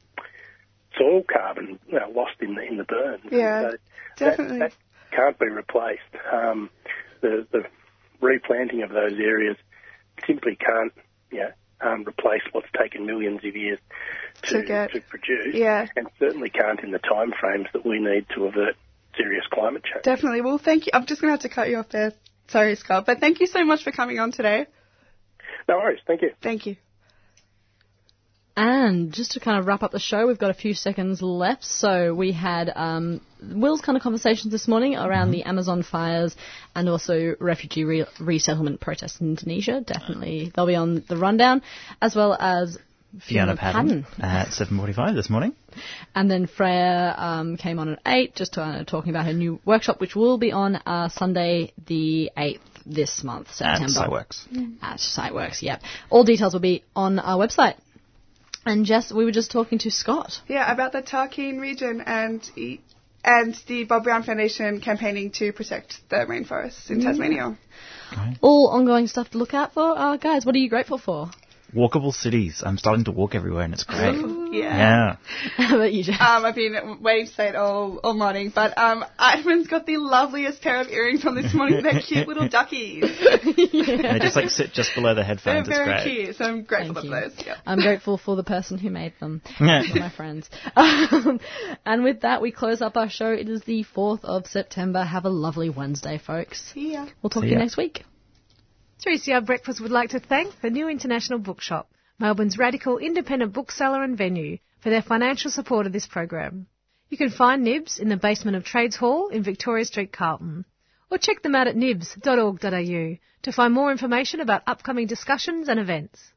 soil carbon you know, lost in the in the burns. Yeah, so definitely. That, that can't be replaced. Um, the the replanting of those areas simply can't, you know, um, replace what's taken millions of years to, To get- to produce, Yeah. and certainly can't in the timeframes that we need to avert serious climate change. Definitely. Well, thank you. I'm just going to have to cut you off there. Sorry, Scott. But thank you so much for coming on today. No worries. Thank you. Thank you. And just to kind of wrap up the show, we've got a few seconds left. So we had um, Will's kind of conversations this morning around the Amazon fires and also refugee re- resettlement protests in Indonesia. Definitely, they'll be on the rundown, as well as Fiona Patten, at 7.45 this morning. And then Freya um, came on at 8, just uh, talking about her new workshop, which will be on uh, Sunday the 8th this month, September. At SiteWorks. At SiteWorks, yep. All details will be on our website. And Jess, we were just talking to Scott. Yeah, about the Tarkine region and e- and the Bob Brown Foundation campaigning to protect the rainforests in Yeah. Tasmania. All ongoing stuff to look out for. Uh, guys, what are you grateful for? Walkable cities. I'm starting to walk everywhere and it's great. Ooh, yeah. Yeah. *laughs* How about you, Jess? Um, I've been waiting to say it all, all morning, but um, Ivan's got the loveliest pair of earrings on this morning. They're cute little *laughs* duckies. *laughs* They just like sit just below the headphones. They're headphones. It's very great. cute, so I'm grateful for those. Yeah. I'm grateful for the person who made them. Yeah. for my friends. Um, and with that, we close up our show. It is the 4th of September. Have a lovely Wednesday, folks. See ya. We'll talk See to you ya. next week. 3CR Breakfast would like to thank the New International Bookshop, Melbourne's radical independent bookseller and venue, for their financial support of this program. You can find Nibs in the basement of Trades Hall in Victoria Street, Carlton, or check them out at nibs.org.au to find more information about upcoming discussions and events.